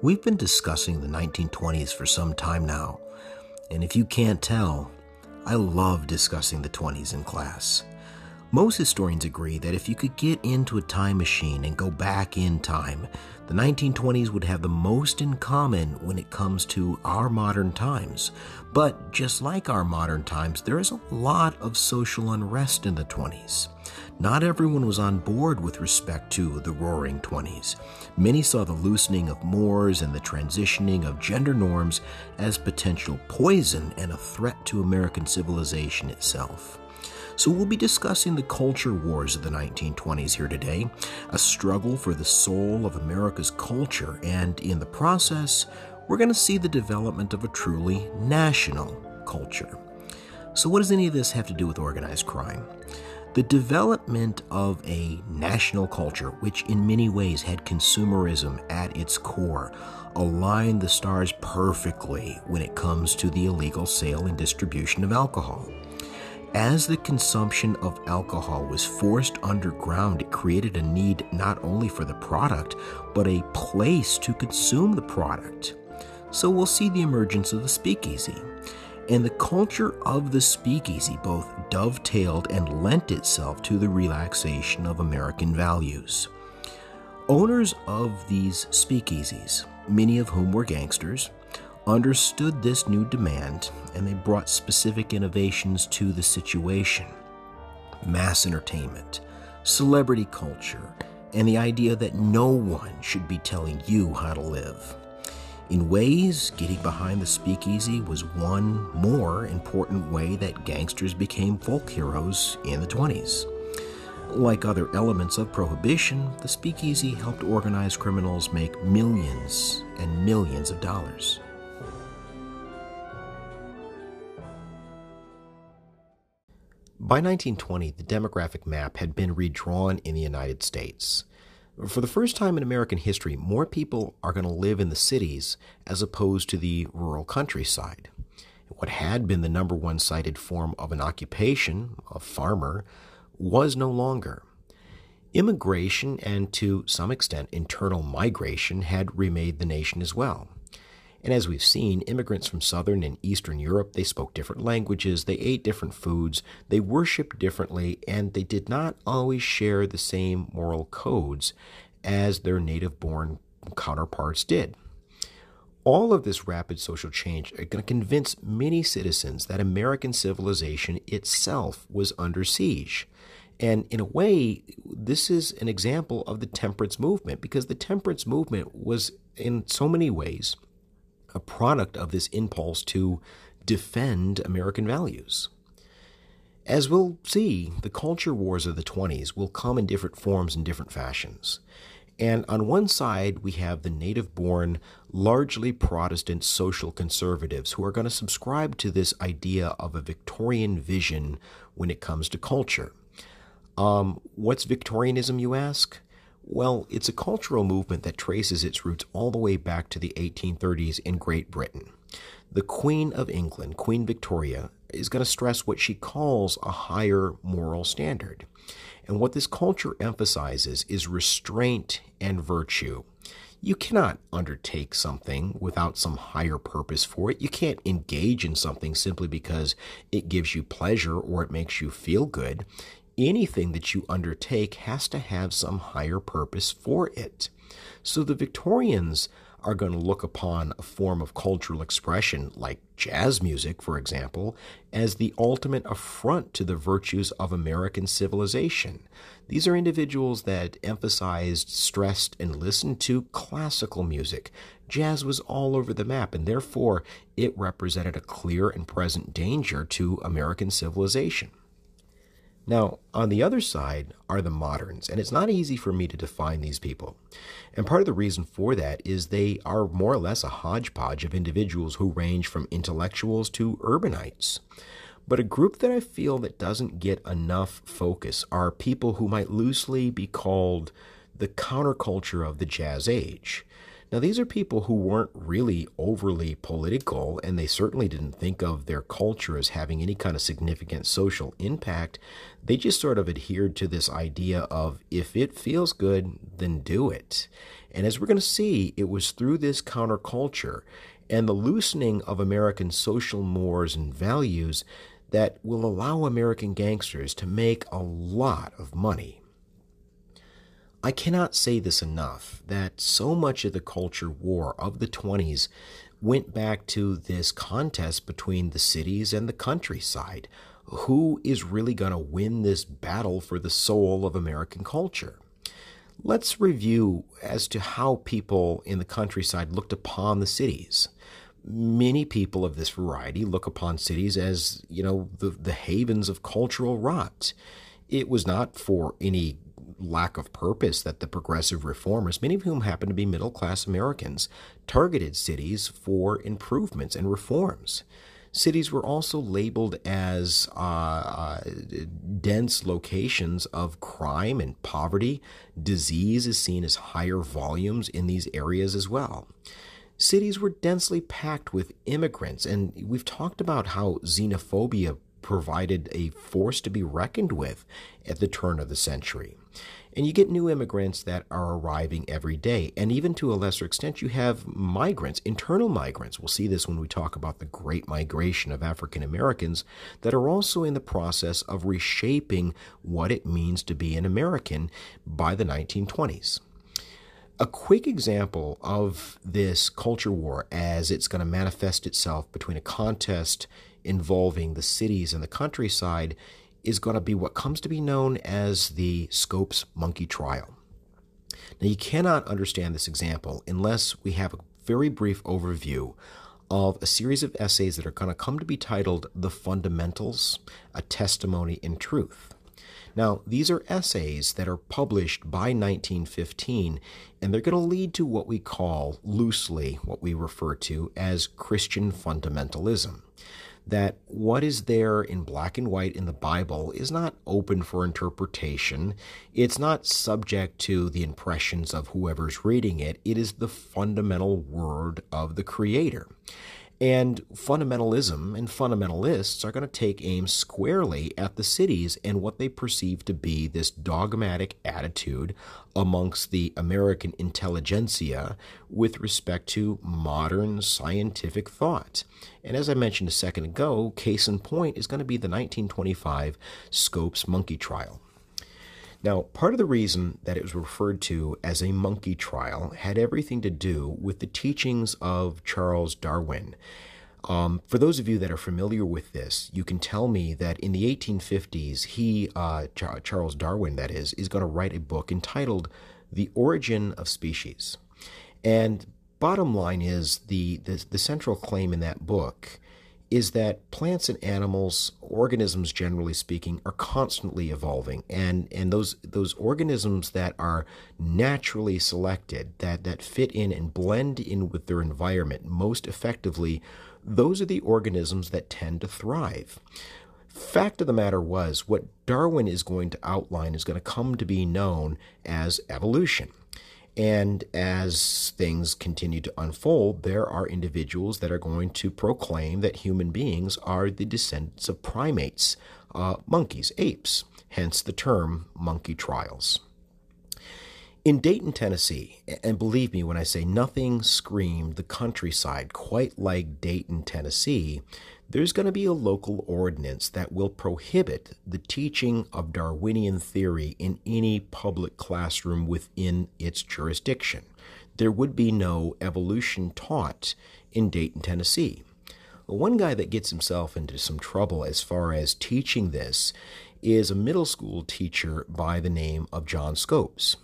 We've been discussing the 1920s for some time now, and if you can't tell, I love discussing the 20s in class. Most historians agree that if you could get into a time machine and go back in time, the 1920s would have the most in common when it comes to our modern times. But just like our modern times, there is a lot of social unrest in the 20s. Not everyone was on board with respect to the Roaring Twenties. Many saw the loosening of mores and the transitioning of gender norms as potential poison and a threat to American civilization itself. So, we'll be discussing the culture wars of the 1920s here today, a struggle for the soul of America's culture, and in the process, we're going to see the development of a truly national culture. So, what does any of this have to do with organized crime? The development of a national culture, which in many ways had consumerism at its core, aligned the stars perfectly when it comes to the illegal sale and distribution of alcohol. As the consumption of alcohol was forced underground, it created a need not only for the product, but a place to consume the product. So we'll see the emergence of the speakeasy and the culture of the speakeasy both dovetailed and lent itself to the relaxation of American values. Owners of these speakeasies, many of whom were gangsters, understood this new demand and they brought specific innovations to the situation mass entertainment, celebrity culture, and the idea that no one should be telling you how to live. In ways, getting behind the speakeasy was one more important way that gangsters became folk heroes in the 20s. Like other elements of prohibition, the speakeasy helped organized criminals make millions and millions of dollars. By 1920, the demographic map had been redrawn in the United States. For the first time in American history, more people are going to live in the cities as opposed to the rural countryside. What had been the number one cited form of an occupation, a farmer, was no longer. Immigration and to some extent internal migration had remade the nation as well. And as we've seen, immigrants from Southern and Eastern Europe, they spoke different languages, they ate different foods, they worshiped differently, and they did not always share the same moral codes as their native born counterparts did. All of this rapid social change are going to convince many citizens that American civilization itself was under siege. And in a way, this is an example of the temperance movement because the temperance movement was, in so many ways, a product of this impulse to defend American values. As we'll see, the culture wars of the 20s will come in different forms and different fashions. And on one side, we have the native born, largely Protestant social conservatives who are going to subscribe to this idea of a Victorian vision when it comes to culture. Um, what's Victorianism, you ask? Well, it's a cultural movement that traces its roots all the way back to the 1830s in Great Britain. The Queen of England, Queen Victoria, is going to stress what she calls a higher moral standard. And what this culture emphasizes is restraint and virtue. You cannot undertake something without some higher purpose for it. You can't engage in something simply because it gives you pleasure or it makes you feel good anything that you undertake has to have some higher purpose for it. So the Victorians are going to look upon a form of cultural expression like jazz music, for example, as the ultimate affront to the virtues of American civilization. These are individuals that emphasized, stressed, and listened to classical music. Jazz was all over the map, and therefore it represented a clear and present danger to American civilization. Now, on the other side are the moderns, and it's not easy for me to define these people. And part of the reason for that is they are more or less a hodgepodge of individuals who range from intellectuals to urbanites. But a group that I feel that doesn't get enough focus are people who might loosely be called the counterculture of the jazz age. Now, these are people who weren't really overly political, and they certainly didn't think of their culture as having any kind of significant social impact. They just sort of adhered to this idea of if it feels good, then do it. And as we're going to see, it was through this counterculture and the loosening of American social mores and values that will allow American gangsters to make a lot of money. I cannot say this enough that so much of the culture war of the 20s went back to this contest between the cities and the countryside. Who is really going to win this battle for the soul of American culture? Let's review as to how people in the countryside looked upon the cities many people of this variety look upon cities as, you know, the, the havens of cultural rot. It was not for any lack of purpose that the progressive reformers, many of whom happened to be middle class Americans, targeted cities for improvements and reforms. Cities were also labeled as uh, uh, dense locations of crime and poverty. Disease is seen as higher volumes in these areas as well cities were densely packed with immigrants, and we've talked about how xenophobia provided a force to be reckoned with at the turn of the century. And you get new immigrants that are arriving every day. And even to a lesser extent, you have migrants, internal migrants. We'll see this when we talk about the great migration of African Americans that are also in the process of reshaping what it means to be an American by the 1920s. A quick example of this culture war as it's going to manifest itself between a contest involving the cities and the countryside is going to be what comes to be known as the Scopes Monkey Trial. Now, you cannot understand this example unless we have a very brief overview of a series of essays that are going to come to be titled The Fundamentals, A Testimony in Truth. Now, these are essays that are published by 1915, and they're going to lead to what we call loosely what we refer to as Christian fundamentalism. That what is there in black and white in the Bible is not open for interpretation. It's not subject to the impressions of whoever's reading it. It is the fundamental word of the Creator. And fundamentalism and fundamentalists are going to take aim squarely at the cities and what they perceive to be this dogmatic attitude amongst the American intelligentsia with respect to modern scientific thought. And as I mentioned a second ago, case in point is going to be the 1925 Scopes monkey trial. Now, part of the reason that it was referred to as a monkey trial had everything to do with the teachings of Charles Darwin. Um, for those of you that are familiar with this, you can tell me that in the 1850s, he, uh, Charles Darwin, that is, is going to write a book entitled The Origin of Species. And bottom line is the, the, the central claim in that book is that plants and animals, organisms generally speaking, are constantly evolving, and and those those organisms that are naturally selected, that that fit in and blend in with their environment most effectively, those are the organisms that tend to thrive. Fact of the matter was, what Darwin is going to outline is going to come to be known as evolution. And as things continue to unfold, there are individuals that are going to proclaim that human beings are the descendants of primates, uh, monkeys, apes, hence the term monkey trials. In Dayton, Tennessee, and believe me when I say nothing screamed the countryside quite like Dayton, Tennessee, there's going to be a local ordinance that will prohibit the teaching of Darwinian theory in any public classroom within its jurisdiction. There would be no evolution taught in Dayton, Tennessee. One guy that gets himself into some trouble as far as teaching this is a middle school teacher by the name of John Scopes.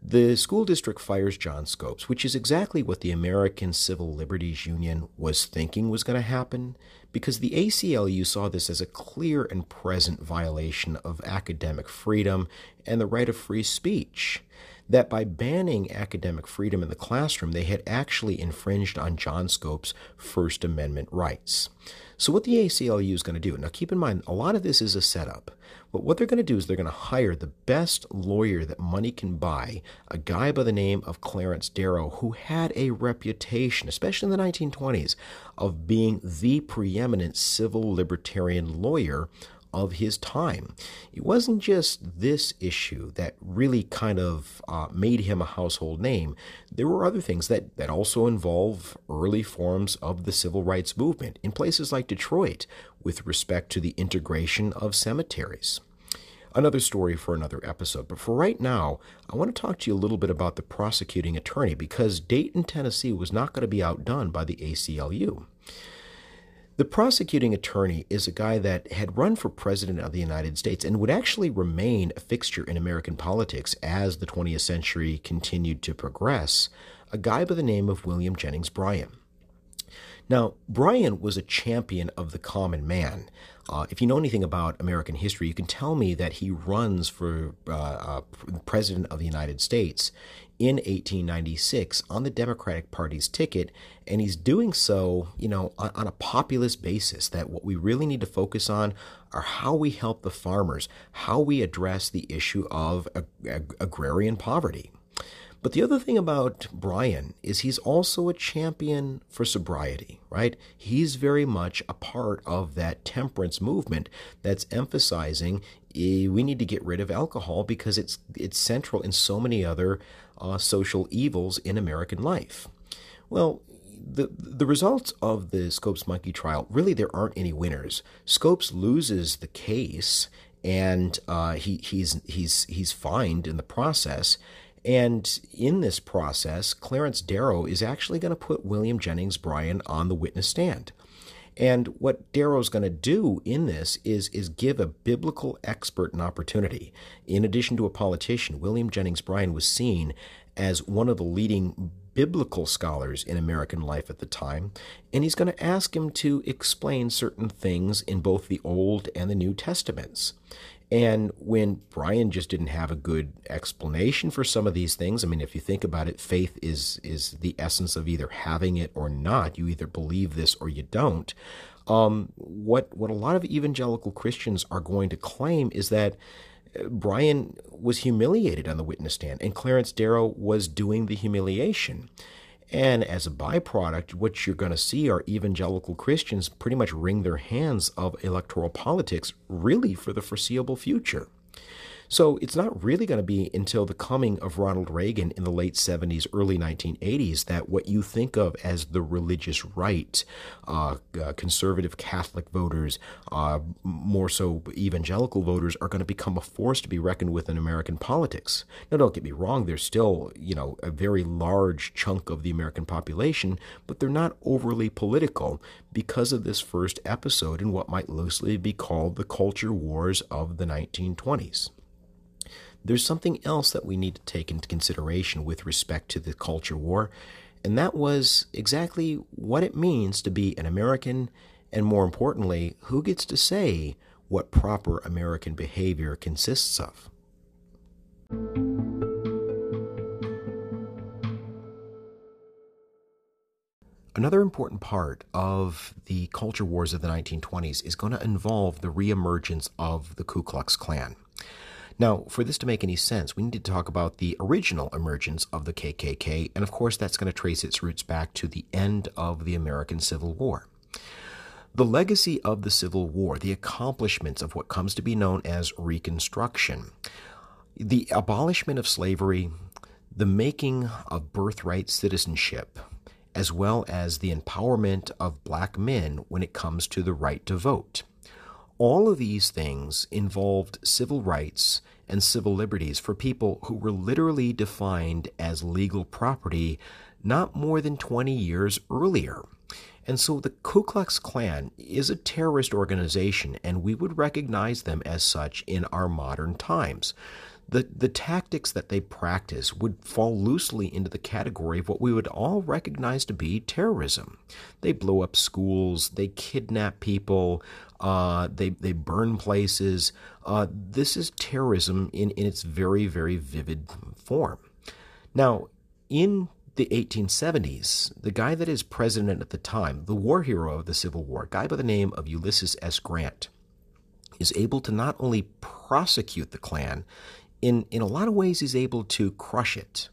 The school district fires John Scopes, which is exactly what the American Civil Liberties Union was thinking was going to happen, because the ACLU saw this as a clear and present violation of academic freedom and the right of free speech. That by banning academic freedom in the classroom, they had actually infringed on John Scopes' First Amendment rights. So, what the ACLU is going to do, now keep in mind, a lot of this is a setup. But what they're going to do is they're going to hire the best lawyer that money can buy, a guy by the name of Clarence Darrow, who had a reputation, especially in the 1920s, of being the preeminent civil libertarian lawyer of his time. It wasn't just this issue that really kind of uh, made him a household name. There were other things that, that also involve early forms of the civil rights movement in places like Detroit with respect to the integration of cemeteries. Another story for another episode. But for right now, I want to talk to you a little bit about the prosecuting attorney because Dayton, Tennessee was not going to be outdone by the ACLU. The prosecuting attorney is a guy that had run for president of the United States and would actually remain a fixture in American politics as the 20th century continued to progress, a guy by the name of William Jennings Bryan. Now, Bryan was a champion of the common man. Uh, if you know anything about American history, you can tell me that he runs for uh, uh, president of the United States in 1896 on the Democratic Party's ticket, and he's doing so, you know, on, on, a populist basis. That what we really need to focus on are how we help the farmers, how we address the issue of ag- ag- agrarian poverty. But the other thing about Bryan is he's also a champion for sobriety, right? He's very much a part of that temperance movement that's emphasizing eh, we need to get rid of alcohol because it's it's central in so many other uh, social evils in American life. Well, the the results of the Scopes monkey trial really there aren't any winners. Scopes loses the case, and uh, he he's he's he's fined in the process. And in this process, Clarence Darrow is actually going to put William Jennings Bryan on the witness stand. And what Darrow's going to do in this is, is give a biblical expert an opportunity. In addition to a politician, William Jennings Bryan was seen as one of the leading biblical scholars in American life at the time, and he's going to ask him to explain certain things in both the Old and the New Testaments. And when Bryan just didn't have a good explanation for some of these things, I mean, if you think about it, faith is is the essence of either having it or not. You either believe this or you don't. Um, what what a lot of evangelical Christians are going to claim is that Bryan was humiliated on the witness stand, and Clarence Darrow was doing the humiliation. And as a byproduct, what you're going to see are evangelical Christians pretty much wring their hands of electoral politics, really for the foreseeable future. So it's not really going to be until the coming of Ronald Reagan in the late 70s, early 1980s that what you think of as the religious right, uh, uh, conservative Catholic voters, uh, more so evangelical voters, are going to become a force to be reckoned with in American politics. Now, don't get me wrong, there's still, you know, a very large chunk of the American population, but they're not overly political because of this first episode in what might loosely be called the culture wars of the 1920s there's something else that we need to take into consideration with respect to the culture war, and that was exactly what it means to be an American, and more importantly, who gets to say what proper American behavior consists of. Another important part of the culture wars of the 1920s is going to involve the reemergence of the Ku Klux Klan. Now, for this to make any sense, we need to talk about the original emergence of the KKK, and of course, that's going to trace its roots back to the end of the American Civil War. The legacy of the Civil War, the accomplishments of what comes to be known as Reconstruction, the abolishment of slavery, the making of birthright citizenship, as well as the empowerment of black men when it comes to the right to vote. All of these things involved civil rights and civil liberties for people who were literally defined as legal property not more than 20 years earlier. And so the Ku Klux Klan is a terrorist organization, and we would recognize them as such in our modern times. The, the tactics that they practice would fall loosely into the category of what we would all recognize to be terrorism. They blow up schools, they kidnap people, uh, they, they burn places. Uh, this is terrorism in, in its very, very vivid form. Now, in the 1870s, the guy that is president at the time, the war hero of the Civil War, guy by the name of Ulysses S. Grant, is able to not only prosecute the Klan, in, in a lot of ways, he's able to crush it.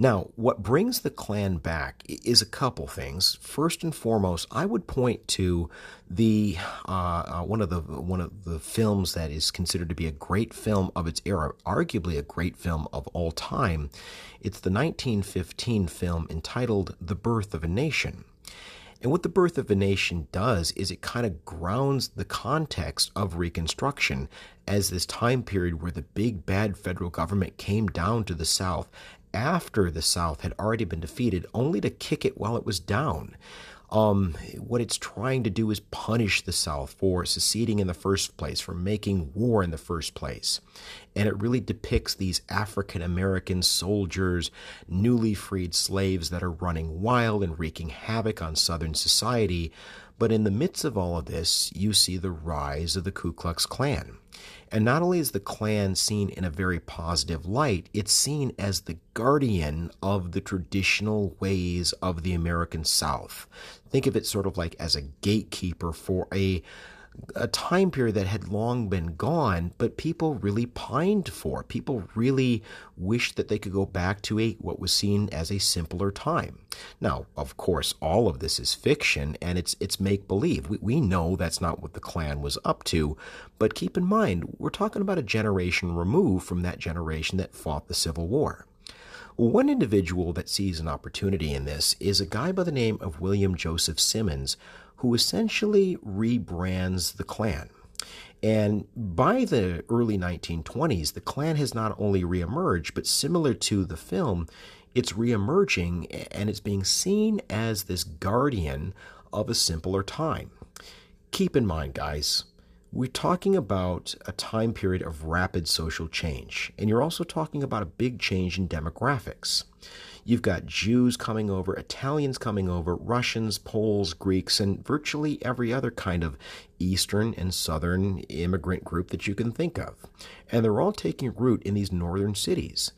Now, what brings the Klan back is a couple things. First and foremost, I would point to the uh, uh, one of the one of the films that is considered to be a great film of its era, arguably a great film of all time. It's the 1915 film entitled "The Birth of a Nation." And what the birth of a nation does is it kind of grounds the context of Reconstruction as this time period where the big bad federal government came down to the South after the South had already been defeated, only to kick it while it was down. Um, what it's trying to do is punish the South for seceding in the first place, for making war in the first place. And it really depicts these African American soldiers, newly freed slaves that are running wild and wreaking havoc on Southern society. But in the midst of all of this, you see the rise of the Ku Klux Klan. And not only is the Klan seen in a very positive light, it's seen as the guardian of the traditional ways of the American South. Think of it sort of like as a gatekeeper for a a time period that had long been gone, but people really pined for. People really wished that they could go back to a what was seen as a simpler time. Now, of course, all of this is fiction and it's it's make believe. We, we know that's not what the Klan was up to, but keep in mind we're talking about a generation removed from that generation that fought the Civil War. One individual that sees an opportunity in this is a guy by the name of William Joseph Simmons, who essentially rebrands the Klan. And by the early 1920s, the Klan has not only reemerged, but similar to the film, it's reemerging and it's being seen as this guardian of a simpler time. Keep in mind, guys, we're talking about a time period of rapid social change, and you're also talking about a big change in demographics. You've got Jews coming over, Italians coming over, Russians, Poles, Greeks, and virtually every other kind of Eastern and Southern immigrant group that you can think of. And they're all taking root in these northern cities.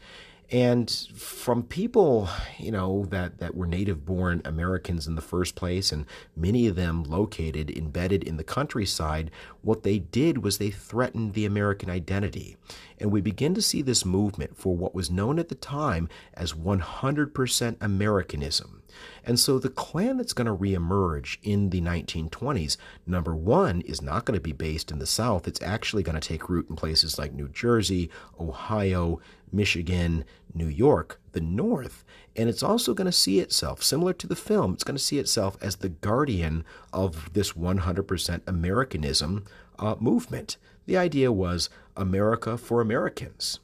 And from people, you know, that, that were native born Americans in the first place, and many of them located, embedded in the countryside, what they did was they threatened the American identity. And we begin to see this movement for what was known at the time as 100% Americanism. And so the Klan that's going to reemerge in the 1920s, number one, is not going to be based in the South. It's actually going to take root in places like New Jersey, Ohio, Michigan, New York, the North. And it's also going to see itself, similar to the film, it's going to see itself as the guardian of this 100% Americanism uh, movement. The idea was America for Americans.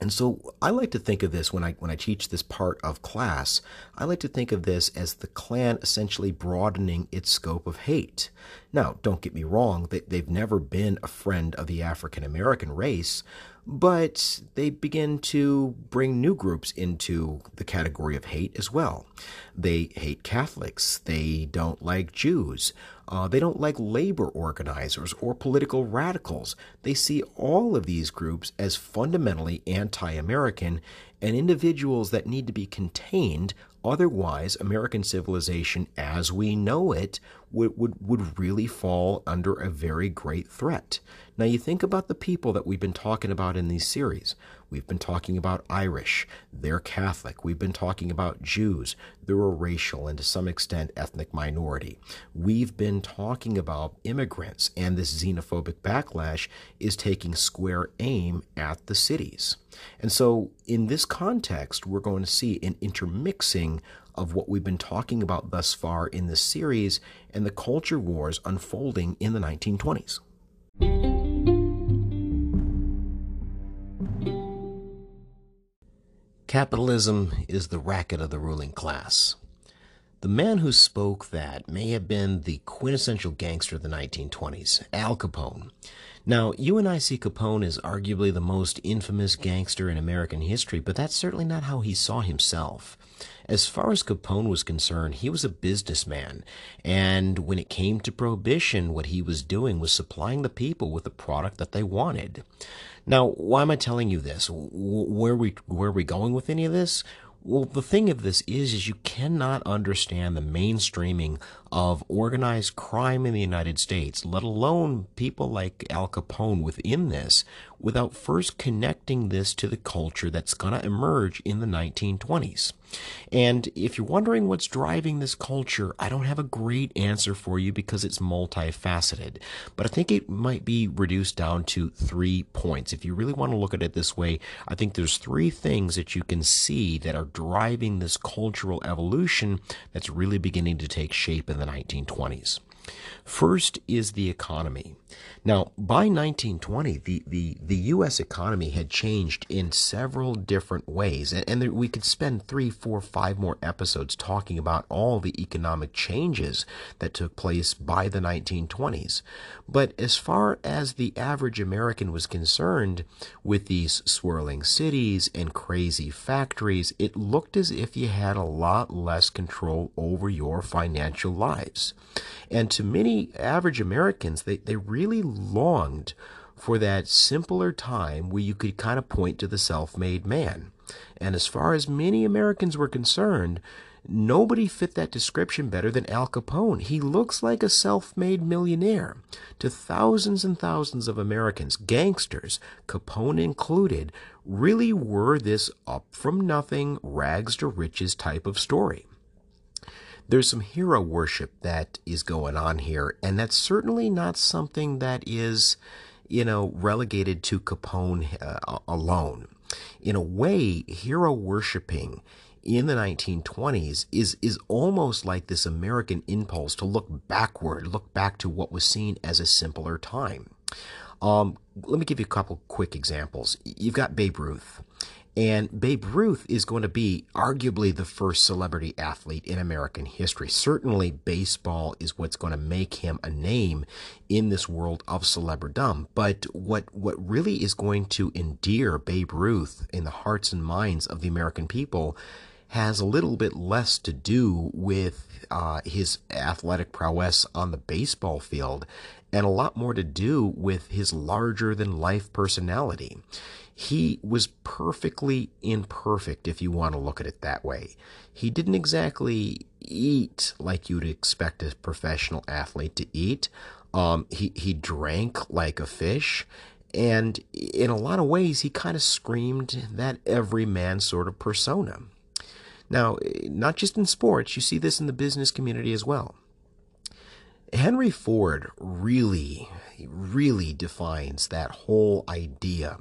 And so I like to think of this when I when I teach this part of class, I like to think of this as the Klan essentially broadening its scope of hate. Now, don't get me wrong, they, they've never been a friend of the African American race, but they begin to bring new groups into the category of hate as well. They hate Catholics, they don't like Jews, uh, they don't like labor organizers or political radicals. They see all of these groups as fundamentally anti American and individuals that need to be contained. Otherwise, American civilization as we know it would, would, would really fall under a very great threat. Now, you think about the people that we've been talking about in these series. We've been talking about Irish, they're Catholic. We've been talking about Jews, they're a racial and to some extent ethnic minority. We've been talking about immigrants, and this xenophobic backlash is taking square aim at the cities. And so, in this context, we're going to see an intermixing of what we've been talking about thus far in this series and the culture wars unfolding in the 1920s. Capitalism is the racket of the ruling class. The man who spoke that may have been the quintessential gangster of the 1920s, Al Capone. Now, you and I see Capone as arguably the most infamous gangster in American history, but that's certainly not how he saw himself. As far as Capone was concerned, he was a businessman, and when it came to prohibition, what he was doing was supplying the people with the product that they wanted. Now, why am I telling you this? Where we where are we going with any of this? Well, the thing of this is, is you cannot understand the mainstreaming of organized crime in the United States, let alone people like Al Capone within this, without first connecting this to the culture that's going to emerge in the 1920s. And if you're wondering what's driving this culture, I don't have a great answer for you because it's multifaceted. But I think it might be reduced down to three points. If you really want to look at it this way, I think there's three things that you can see that are driving this cultural evolution that's really beginning to take shape in the 1920s. First is the economy. Now, by 1920, the, the, the U.S. economy had changed in several different ways. And, and there, we could spend three, four, five more episodes talking about all the economic changes that took place by the 1920s. But as far as the average American was concerned, with these swirling cities and crazy factories, it looked as if you had a lot less control over your financial lives. And to many average Americans, they, they really longed for that simpler time where you could kind of point to the self made man. And as far as many Americans were concerned, nobody fit that description better than Al Capone. He looks like a self made millionaire. To thousands and thousands of Americans, gangsters, Capone included, really were this up from nothing, rags to riches type of story there's some hero worship that is going on here, and that's certainly not something that is, you know, relegated to Capone uh, alone. In a way, hero worshiping in the 1920s is is almost like this American impulse to look backward, look back to what was seen as a simpler time. Um, let me give you a couple quick examples. You've got Babe Ruth. And Babe Ruth is going to be arguably the first celebrity athlete in American history. Certainly, baseball is what's going to make him a name in this world of celebridom. But what, what really is going to endear Babe Ruth in the hearts and minds of the American people has a little bit less to do with uh, his athletic prowess on the baseball field and a lot more to do with his larger than life personality. He was perfectly imperfect, if you want to look at it that way. He didn't exactly eat like you'd expect a professional athlete to eat. Um, he, he drank like a fish. And in a lot of ways, he kind of screamed that everyman sort of persona. Now, not just in sports, you see this in the business community as well. Henry Ford really, really defines that whole idea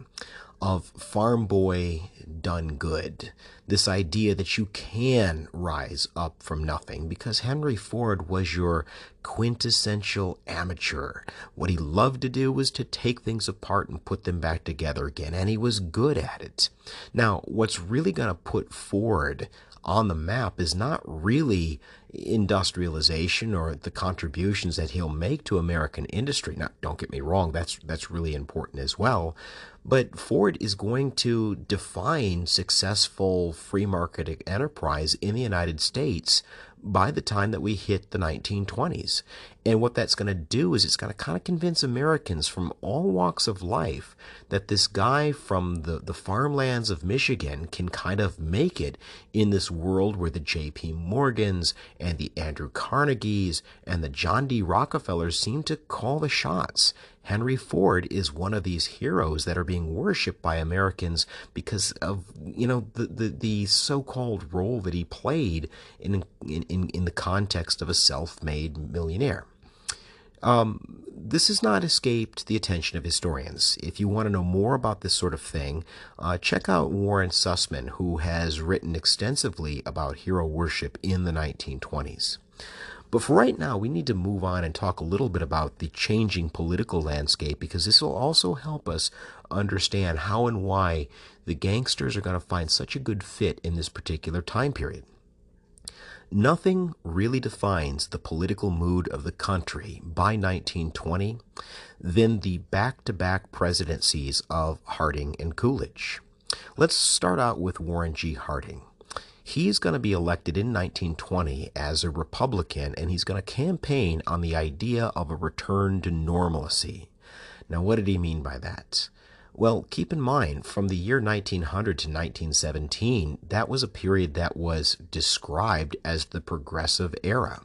of farm boy done good. This idea that you can rise up from nothing because Henry Ford was your quintessential amateur. What he loved to do was to take things apart and put them back together again, and he was good at it. Now, what's really going to put Ford on the map is not really industrialization or the contributions that he'll make to American industry. Now, don't get me wrong, that's that's really important as well. But Ford is going to define successful free market enterprise in the United States by the time that we hit the 1920s. And what that's going to do is it's going to kind of convince Americans from all walks of life that this guy from the, the farmlands of Michigan can kind of make it in this world where the J.P. Morgans and the Andrew Carnegies and the John D. Rockefellers seem to call the shots. Henry Ford is one of these heroes that are being worshipped by Americans because of you know the the, the so-called role that he played in in in the context of a self-made millionaire. Um, this has not escaped the attention of historians. If you want to know more about this sort of thing, uh, check out Warren Susman, who has written extensively about hero worship in the 1920s. But for right now, we need to move on and talk a little bit about the changing political landscape because this will also help us understand how and why the gangsters are going to find such a good fit in this particular time period. Nothing really defines the political mood of the country by 1920 than the back to back presidencies of Harding and Coolidge. Let's start out with Warren G. Harding. He's going to be elected in 1920 as a Republican, and he's going to campaign on the idea of a return to normalcy. Now, what did he mean by that? Well, keep in mind, from the year 1900 to 1917, that was a period that was described as the progressive era.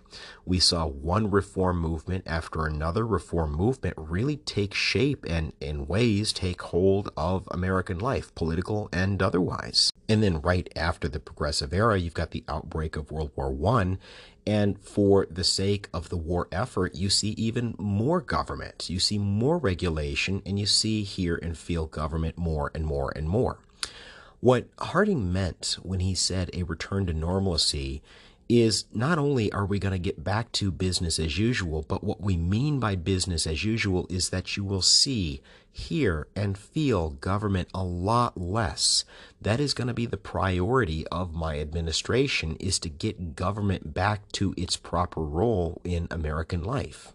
We saw one reform movement after another reform movement really take shape and, in ways, take hold of American life, political and otherwise. And then right after the progressive era, you've got the outbreak of World War One, and for the sake of the war effort, you see even more government, you see more regulation, and you see, hear, and feel government more and more and more. What Harding meant when he said a return to normalcy is not only are we going to get back to business as usual, but what we mean by business as usual is that you will see, hear, and feel government a lot less. That is going to be the priority of my administration is to get government back to its proper role in American life.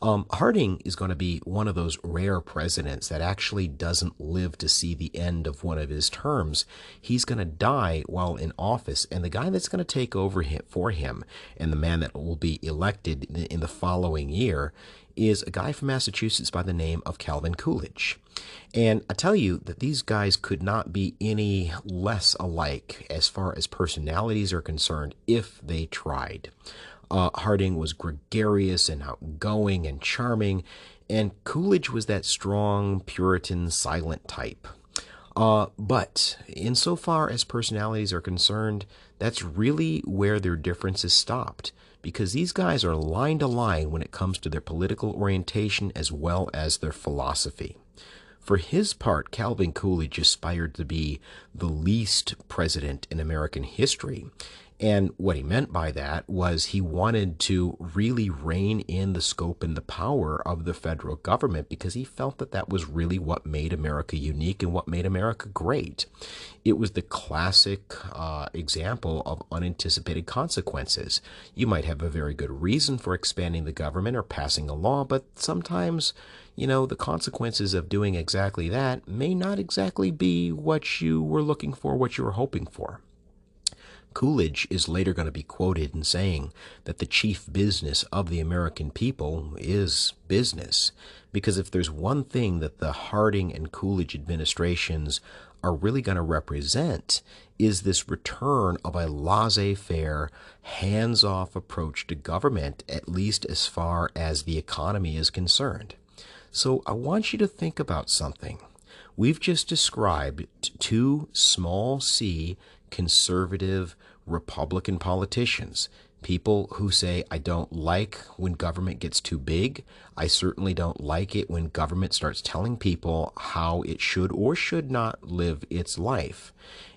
Um, Harding is going to be one of those rare presidents that actually doesn't live to see the end of one of his terms. He's going to die while in office, and the guy that's going to take over him, for him, and the man that will be elected in the following year, is a guy from Massachusetts by the name of Calvin Coolidge. And I tell you that these guys could not be any less alike as far as personalities are concerned if they tried. Uh, Harding was gregarious and outgoing and charming, and Coolidge was that strong, Puritan, silent type. Uh, but insofar as personalities are concerned, that's really where their differences stopped, because these guys are line to line when it comes to their political orientation as well as their philosophy. For his part, Calvin Coolidge aspired to be the least president in American history, and what he meant by that was he wanted to really rein in the scope and the power of the federal government because he felt that that was really what made America unique and what made America great. It was the classic uh, example of unanticipated consequences. You might have a very good reason for expanding the government or passing a law, but sometimes you know, the consequences of doing exactly that may not exactly be what you were looking for, what you were hoping for. Coolidge is later going to be quoted in saying that the chief business of the American people is business. Because if there's one thing that the Harding and Coolidge administrations are really going to represent is this return of a laissez-faire, hands-off approach to government, at least as far as the economy is concerned. So I want you to think about something. We've just described two small c conservative Republican politicians, people who say, I don't like when government gets too big. I certainly don't like it when government starts telling people how it should or should not live its life.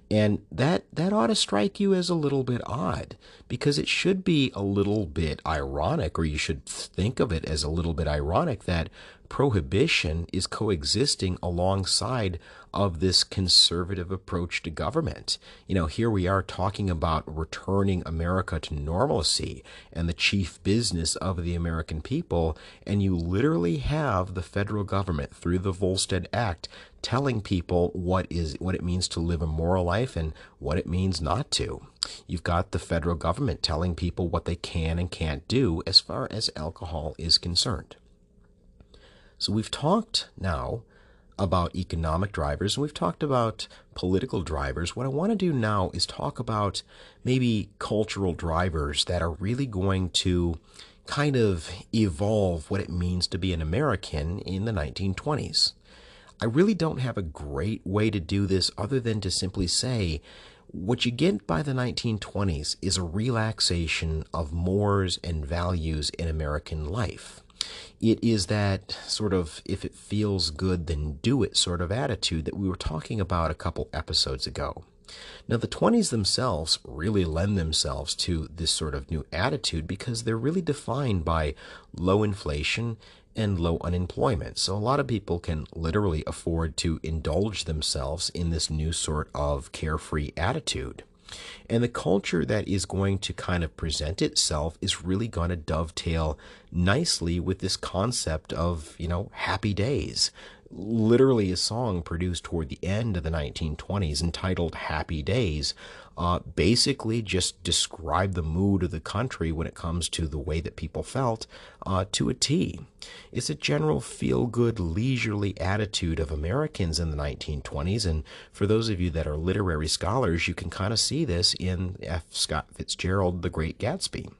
And that, that ought to strike you as a little bit odd because it should be a little bit ironic, or you should think of it as a little bit ironic that prohibition is coexisting alongside of this conservative approach to government. You know, here we are talking about returning America to normalcy and the chief business of the American people, and you literally have the federal government through the Volstead Act telling people what is what it means to live a moral life and what it means not to. You've got the federal government telling people what they can and can't do as far as alcohol is concerned. So we've talked now about economic drivers and we've talked about political drivers. What I want to do now is talk about maybe cultural drivers that are really going to kind of evolve what it means to be an American in the 1920s. I really don't have a great way to do this other than to simply say what you get by the 1920s is a relaxation of mores and values in American life. It is that sort of if it feels good, then do it sort of attitude that we were talking about a couple episodes ago. Now, the 20s themselves really lend themselves to this sort of new attitude because they're really defined by low inflation and low unemployment. So, a lot of people can literally afford to indulge themselves in this new sort of carefree attitude. And the culture that is going to kind of present itself is really going to dovetail nicely with this concept of, you know, happy days. Literally, a song produced toward the end of the 1920s entitled Happy Days uh, basically just describe the mood of the country when it comes to the way that people felt uh, to a T. It's a general feel good, leisurely attitude of Americans in the 1920s. And for those of you that are literary scholars, you can kind of see this in F. Scott Fitzgerald, The Great Gatsby.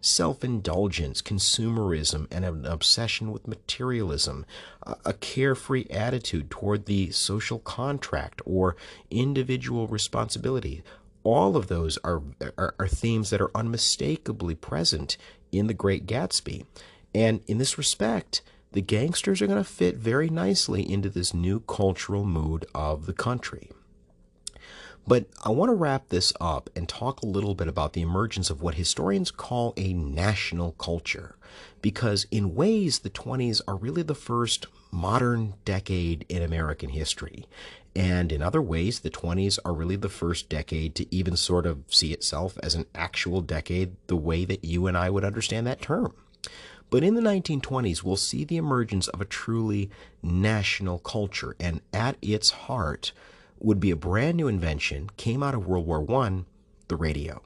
Self indulgence, consumerism, and an obsession with materialism, a carefree attitude toward the social contract or individual responsibility all of those are, are, are themes that are unmistakably present in The Great Gatsby. And in this respect, the gangsters are going to fit very nicely into this new cultural mood of the country. But I want to wrap this up and talk a little bit about the emergence of what historians call a national culture. Because in ways, the 20s are really the first modern decade in American history. And in other ways, the 20s are really the first decade to even sort of see itself as an actual decade the way that you and I would understand that term. But in the 1920s, we'll see the emergence of a truly national culture, and at its heart would be a brand new invention, came out of World War I, the radio.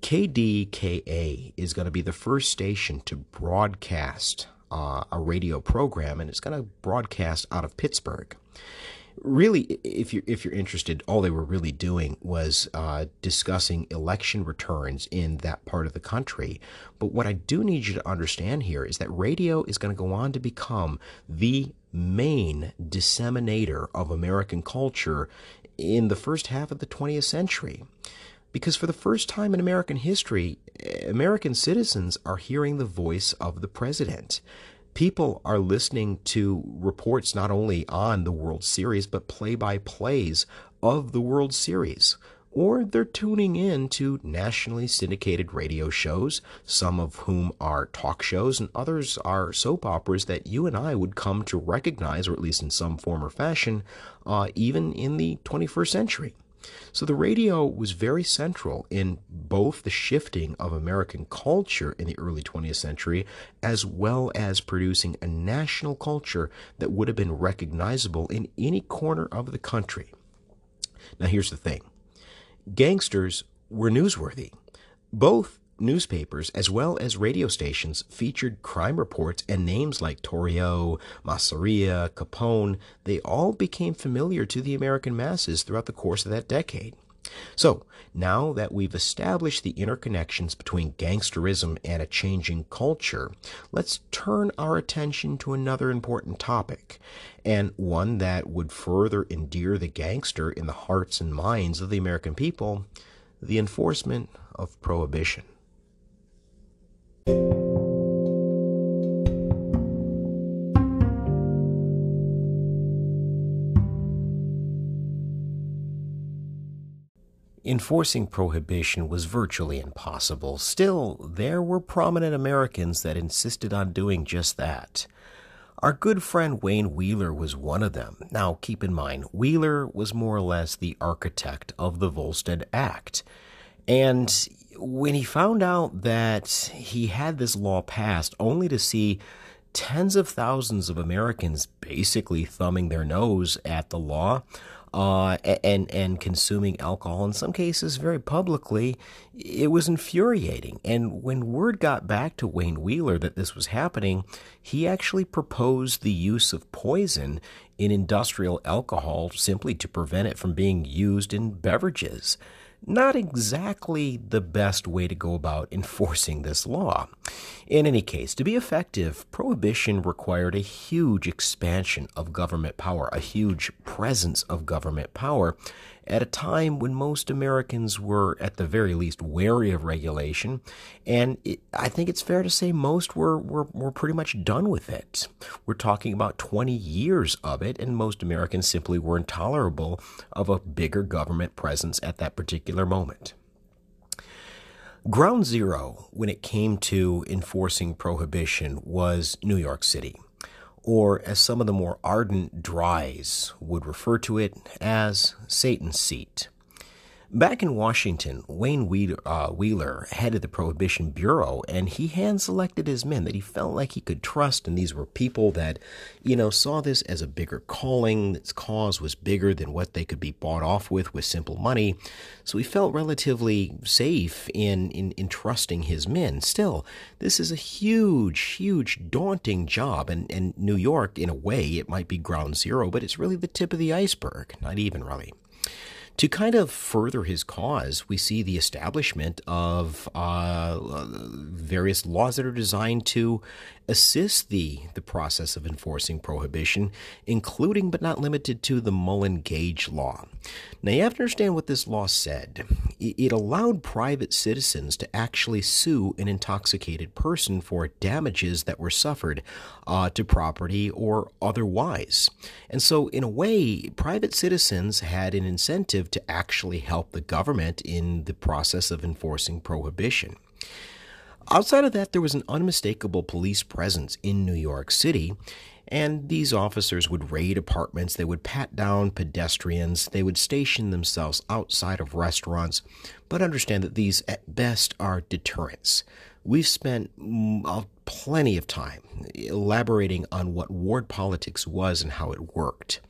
KDKA is going to be the first station to broadcast uh, a radio program, and it's going to broadcast out of Pittsburgh really, if you're if you're interested, all they were really doing was uh, discussing election returns in that part of the country. But what I do need you to understand here is that radio is going to go on to become the main disseminator of American culture in the first half of the 20th century. Because for the first time in American history, American citizens are hearing the voice of the president people are listening to reports not only on the World Series, but play by plays of the World Series. Or they're tuning in to nationally syndicated radio shows, some of whom are talk shows, and others are soap operas that you and I would come to recognize, or at least in some form or fashion, uh, even in the 21st century. So the radio was very central in both the shifting of American culture in the early 20th century, as well as producing a national culture that would have been recognizable in any corner of the country. Now, here's the thing gangsters were newsworthy. Both newspapers as well as radio stations featured crime reports and names like Torrio, Masseria, Capone. They all became familiar to the American masses throughout the course of that decade. So, now that we've established the interconnections between gangsterism and a changing culture, let's turn our attention to another important topic, and one that would further endear the gangster in the hearts and minds of the American people the enforcement of prohibition. Enforcing prohibition was virtually impossible. Still, there were prominent Americans that insisted on doing just that. Our good friend Wayne Wheeler was one of them. Now, keep in mind, Wheeler was more or less the architect of the Volstead Act. And when he found out that he had this law passed, only to see tens of thousands of Americans basically thumbing their nose at the law, uh, and and consuming alcohol in some cases very publicly, it was infuriating. And when word got back to Wayne Wheeler that this was happening, he actually proposed the use of poison in industrial alcohol simply to prevent it from being used in beverages not exactly the best way to go about enforcing this law. In any case, to be effective, prohibition required a huge expansion of government power, a huge presence of government power, at a time when most Americans were, at the very least, wary of regulation. And it, I think it's fair to say most were, were, were pretty much done with it. We're talking about 20 years of it, and most Americans simply were intolerable of a bigger government presence at that particular moment. Ground zero when it came to enforcing prohibition was New York City or as some of the more ardent dries would refer to it as Satan's seat. Back in Washington, Wayne uh, Wheeler headed the Prohibition Bureau, and he hand selected his men that he felt like he could trust. And these were people that, you know, saw this as a bigger calling. Its cause was bigger than what they could be bought off with with simple money. So he felt relatively safe in, in, in trusting his men. Still, this is a huge, huge, daunting job. And, and New York, in a way, it might be ground zero, but it's really the tip of the iceberg. Not even really. To kind of further his cause, we see the establishment of uh, various laws that are designed to assist the, the process of enforcing prohibition, including but not limited to the Mullan Gage Law. Now, you have to understand what this law said. It allowed private citizens to actually sue an intoxicated person for damages that were suffered uh, to property or otherwise. And so, in a way, private citizens had an incentive to actually help the government in the process of enforcing prohibition. Outside of that, there was an unmistakable police presence in New York City, and these officers would raid apartments, they would pat down pedestrians, they would station themselves outside of restaurants, but understand that these at best are deterrents. We've spent mm, plenty of time elaborating on what ward politics was and how it worked.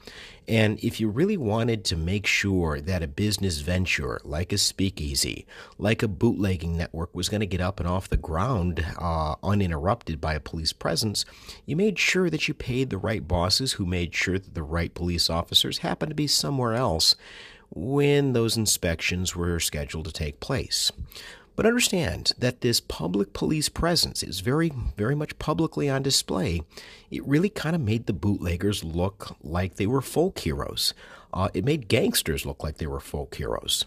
And if you really wanted to make sure that a business venture like a speakeasy, like a bootlegging network, was going to get up and off the ground uh, uninterrupted by a police presence, you made sure that you paid the right bosses who made sure that the right police officers happened to be somewhere else when those inspections were scheduled to take place. But understand that this public police presence is very, very much publicly on display. It really kind of made the bootleggers look like they were folk heroes. Uh, it made gangsters look like they were folk heroes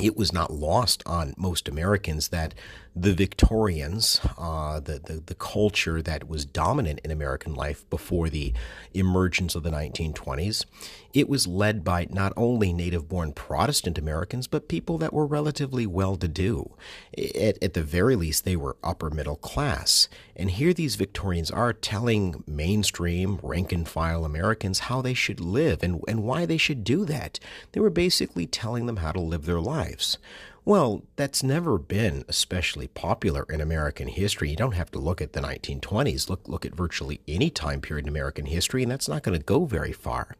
it was not lost on most Americans that the Victorians, uh, the, the, the culture that was dominant in American life before the emergence of the 1920s, it was led by not only native-born Protestant Americans but people that were relatively well-to-do. At, at the very least, they were upper middle class. And here these Victorians are telling mainstream rank-and-file Americans how they should live and, and why they should do that. They were basically telling them how to live their lives. Well, that's never been especially popular in American history. You don't have to look at the 1920s. Look look at virtually any time period in American history, and that's not going to go very far.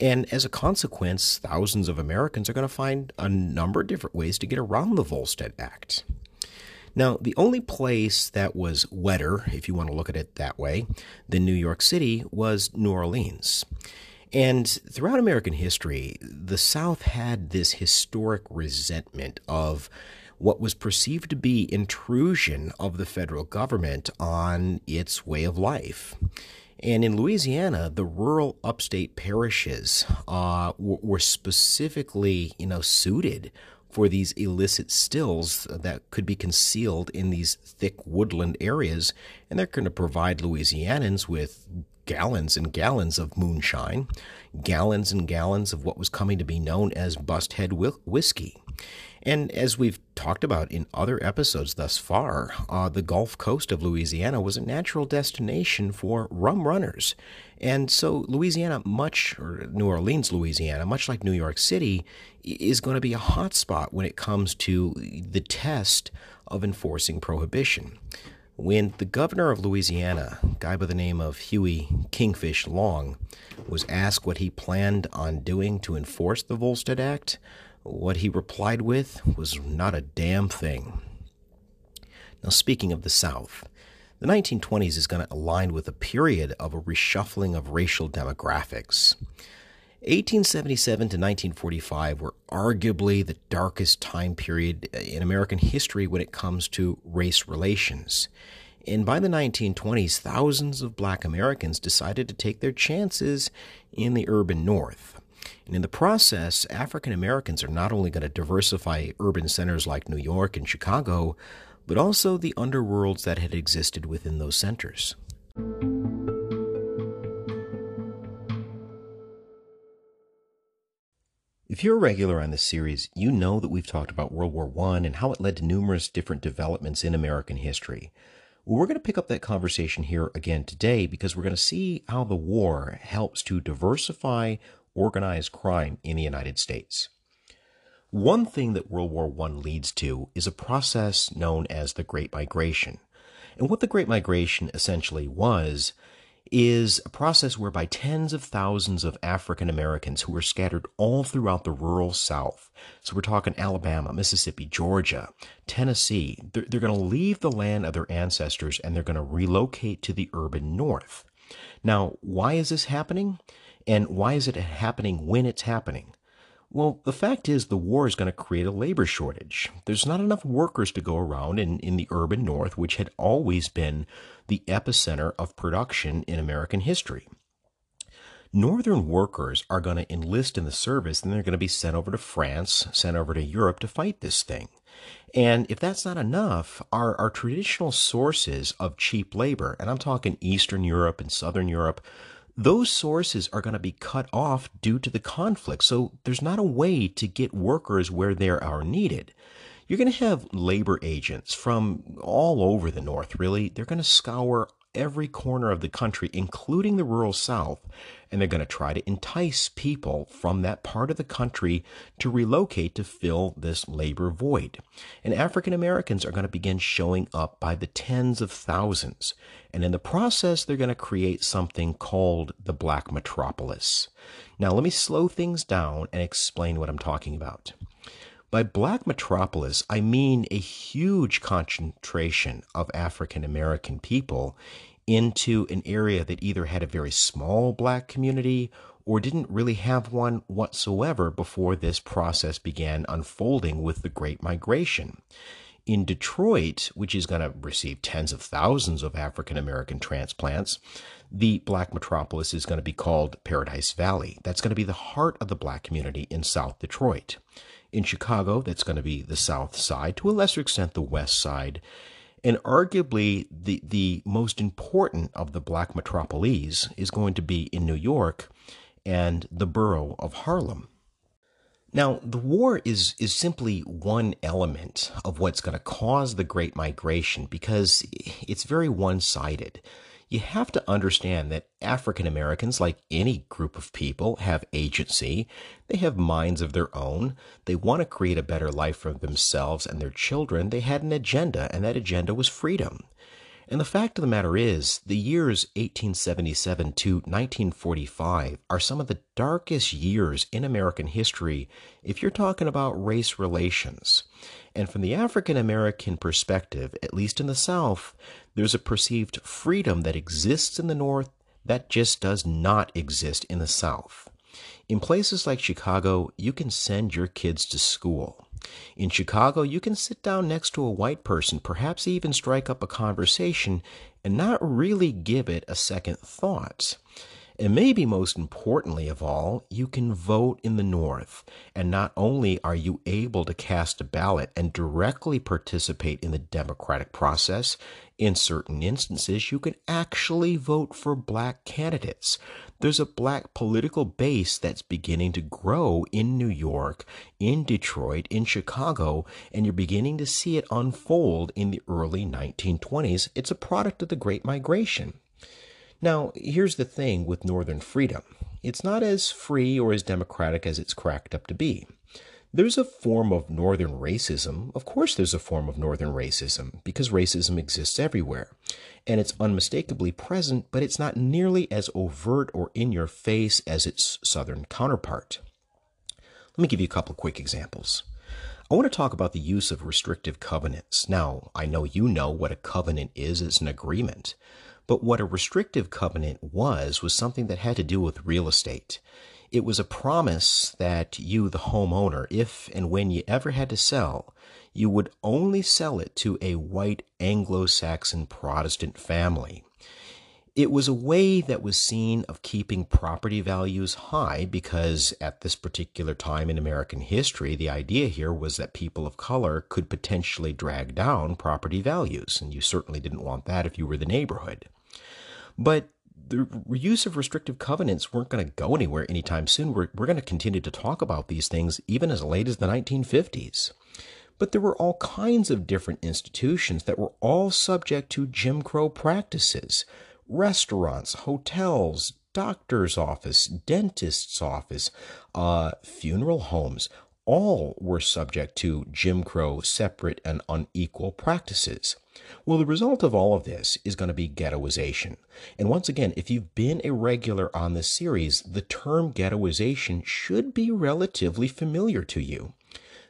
And as a consequence, thousands of Americans are going to find a number of different ways to get around the Volstead Act. Now, the only place that was wetter, if you want to look at it that way, than New York City was New Orleans. And throughout American history, the South had this historic resentment of what was perceived to be intrusion of the federal government on its way of life. And in Louisiana, the rural upstate parishes uh, were specifically, you know, suited for these illicit stills that could be concealed in these thick woodland areas, and they're going to provide Louisianans with gallons and gallons of moonshine, gallons and gallons of what was coming to be known as Busthead whiskey. And as we've talked about in other episodes thus far, uh, the Gulf Coast of Louisiana was a natural destination for rum runners. And so, Louisiana, much, or New Orleans, Louisiana, much like New York City, is going to be a hotspot when it comes to the test of enforcing prohibition. When the governor of Louisiana, a guy by the name of Huey Kingfish Long, was asked what he planned on doing to enforce the Volstead Act, what he replied with was not a damn thing. Now, speaking of the South, the 1920s is going to align with a period of a reshuffling of racial demographics. 1877 to 1945 were arguably the darkest time period uh, in American history when it comes to race relations. And by the 1920s, thousands of black Americans decided to take their chances in the urban north. And in the process, African Americans are not only going to diversify urban centers like New York and Chicago, but also the underworlds that had existed within those centers. If you're a regular on this series, you know that we've talked about World War I and how it led to numerous different developments in American history. Well, we're going to pick up that conversation here again today because we're going to see how the war helps to diversify organized crime in the United States. One thing that World War I leads to is a process known as the Great Migration. And what the Great Migration essentially was is a process whereby tens of thousands of African Americans who were scattered all throughout the rural South, so we're talking Alabama, Mississippi, Georgia, Tennessee, they're, they're going to leave the land of their ancestors and they're going to relocate to the urban North. Now, why is this happening? And why is it happening when it's happening? Well, the fact is, the war is going to create a labor shortage. There's not enough workers to go around in, in the urban north, which had always been the epicenter of production in American history. Northern workers are going to enlist in the service and they're going to be sent over to France, sent over to Europe to fight this thing. And if that's not enough, our, our traditional sources of cheap labor, and I'm talking Eastern Europe and Southern Europe, those sources are going to be cut off due to the conflict. So there's not a way to get workers where they are needed. You're going to have labor agents from all over the North, really. They're going to scour every corner of the country, including the rural South, and they're going to try to entice people from that part of the country to relocate to fill this labor void. And African Americans are going to begin showing up by the tens of thousands. And in the process, they're going to create something called the Black Metropolis. Now, let me slow things down and explain what I'm talking about. By black metropolis, I mean a huge concentration of African American people into an area that either had a very small black community or didn't really have one whatsoever before this process began unfolding with the Great Migration. In Detroit, which is going to receive tens of thousands of African American transplants, the black metropolis is going to be called Paradise Valley. That's going to be the heart of the black community in South Detroit. In Chicago, that's going to be the South Side, to a lesser extent, the West Side. And arguably, the, the most important of the black metropoles is going to be in New York and the borough of Harlem. Now, the war is, is simply one element of what's going to cause the Great Migration because it's very one sided you have to understand that African Americans, like any group of people, have agency. They have minds of their own. They want to create a better life for themselves and their children. They had an agenda, and that agenda was freedom. And the fact of the matter is, the years 1877 to 1945 are some of the darkest years in American history if you're talking about race relations. And from the African American perspective, at least in the South, there's a perceived freedom that exists in the North that just does not exist in the South. In places like Chicago, you can send your kids to school. In Chicago, you can sit down next to a white person, perhaps even strike up a conversation, and not really give it a second thought. And maybe most importantly of all, you can vote in the North. And not only are you able to cast a ballot and directly participate in the democratic process, in certain instances, you can actually vote for black candidates. There's a black political base that's beginning to grow in New York, in Detroit, in Chicago, and you're beginning to see it unfold in the early 1920s. It's a product of the Great Migration. Now, here's the thing with Northern freedom it's not as free or as democratic as it's cracked up to be. There's a form of Northern racism. Of course, there's a form of Northern racism because racism exists everywhere. And it's unmistakably present, but it's not nearly as overt or in your face as its Southern counterpart. Let me give you a couple quick examples. I want to talk about the use of restrictive covenants. Now, I know you know what a covenant is, it's an agreement. But what a restrictive covenant was, was something that had to do with real estate. It was a promise that you, the homeowner, if and when you ever had to sell, you would only sell it to a white Anglo Saxon Protestant family. It was a way that was seen of keeping property values high because at this particular time in American history, the idea here was that people of color could potentially drag down property values, and you certainly didn't want that if you were the neighborhood. But the use of restrictive covenants weren't going to go anywhere anytime soon. We're, we're going to continue to talk about these things even as late as the 1950s. But there were all kinds of different institutions that were all subject to Jim Crow practices restaurants, hotels, doctor's office, dentist's office, uh, funeral homes. all were subject to Jim Crow separate and unequal practices. Well, the result of all of this is going to be ghettoization. And once again, if you've been a regular on this series, the term ghettoization should be relatively familiar to you.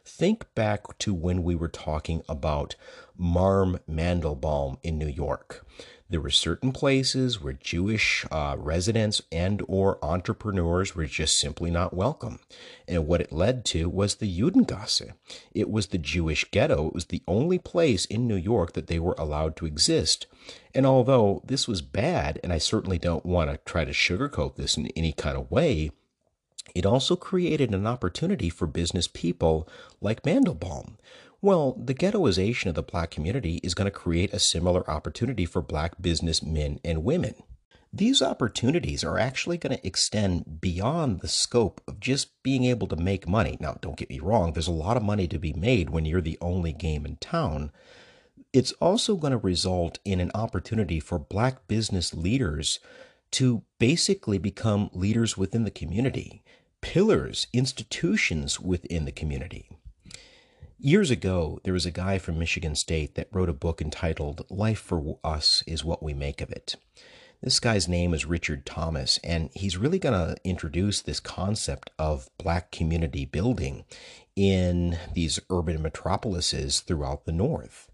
Think back to when we were talking about Marm Mandelbaum in New York. There were certain places where Jewish uh, residents and or entrepreneurs were just simply not welcome. And what it led to was the Judengasse. It was the Jewish ghetto. It was the only place in New York that they were allowed to exist. And although this was bad, and I certainly don't want to try to sugarcoat this in any kind of way, it also created an opportunity for business people like Mandelbaum well, the ghettoization of the black community is going to create a similar opportunity for black businessmen and women. These opportunities are actually going to extend beyond the scope of just being able to make money. Now, don't get me wrong, there's a lot of money to be made when you're the only game in town. It's also going to result in an opportunity for black business leaders to basically become leaders within the community, pillars, institutions within the community. Years ago, there was a guy from Michigan State that wrote a book entitled Life for Us is What We Make of It. This guy's name is Richard Thomas, and he's really going to introduce this concept of black community building in these urban metropolises throughout the North.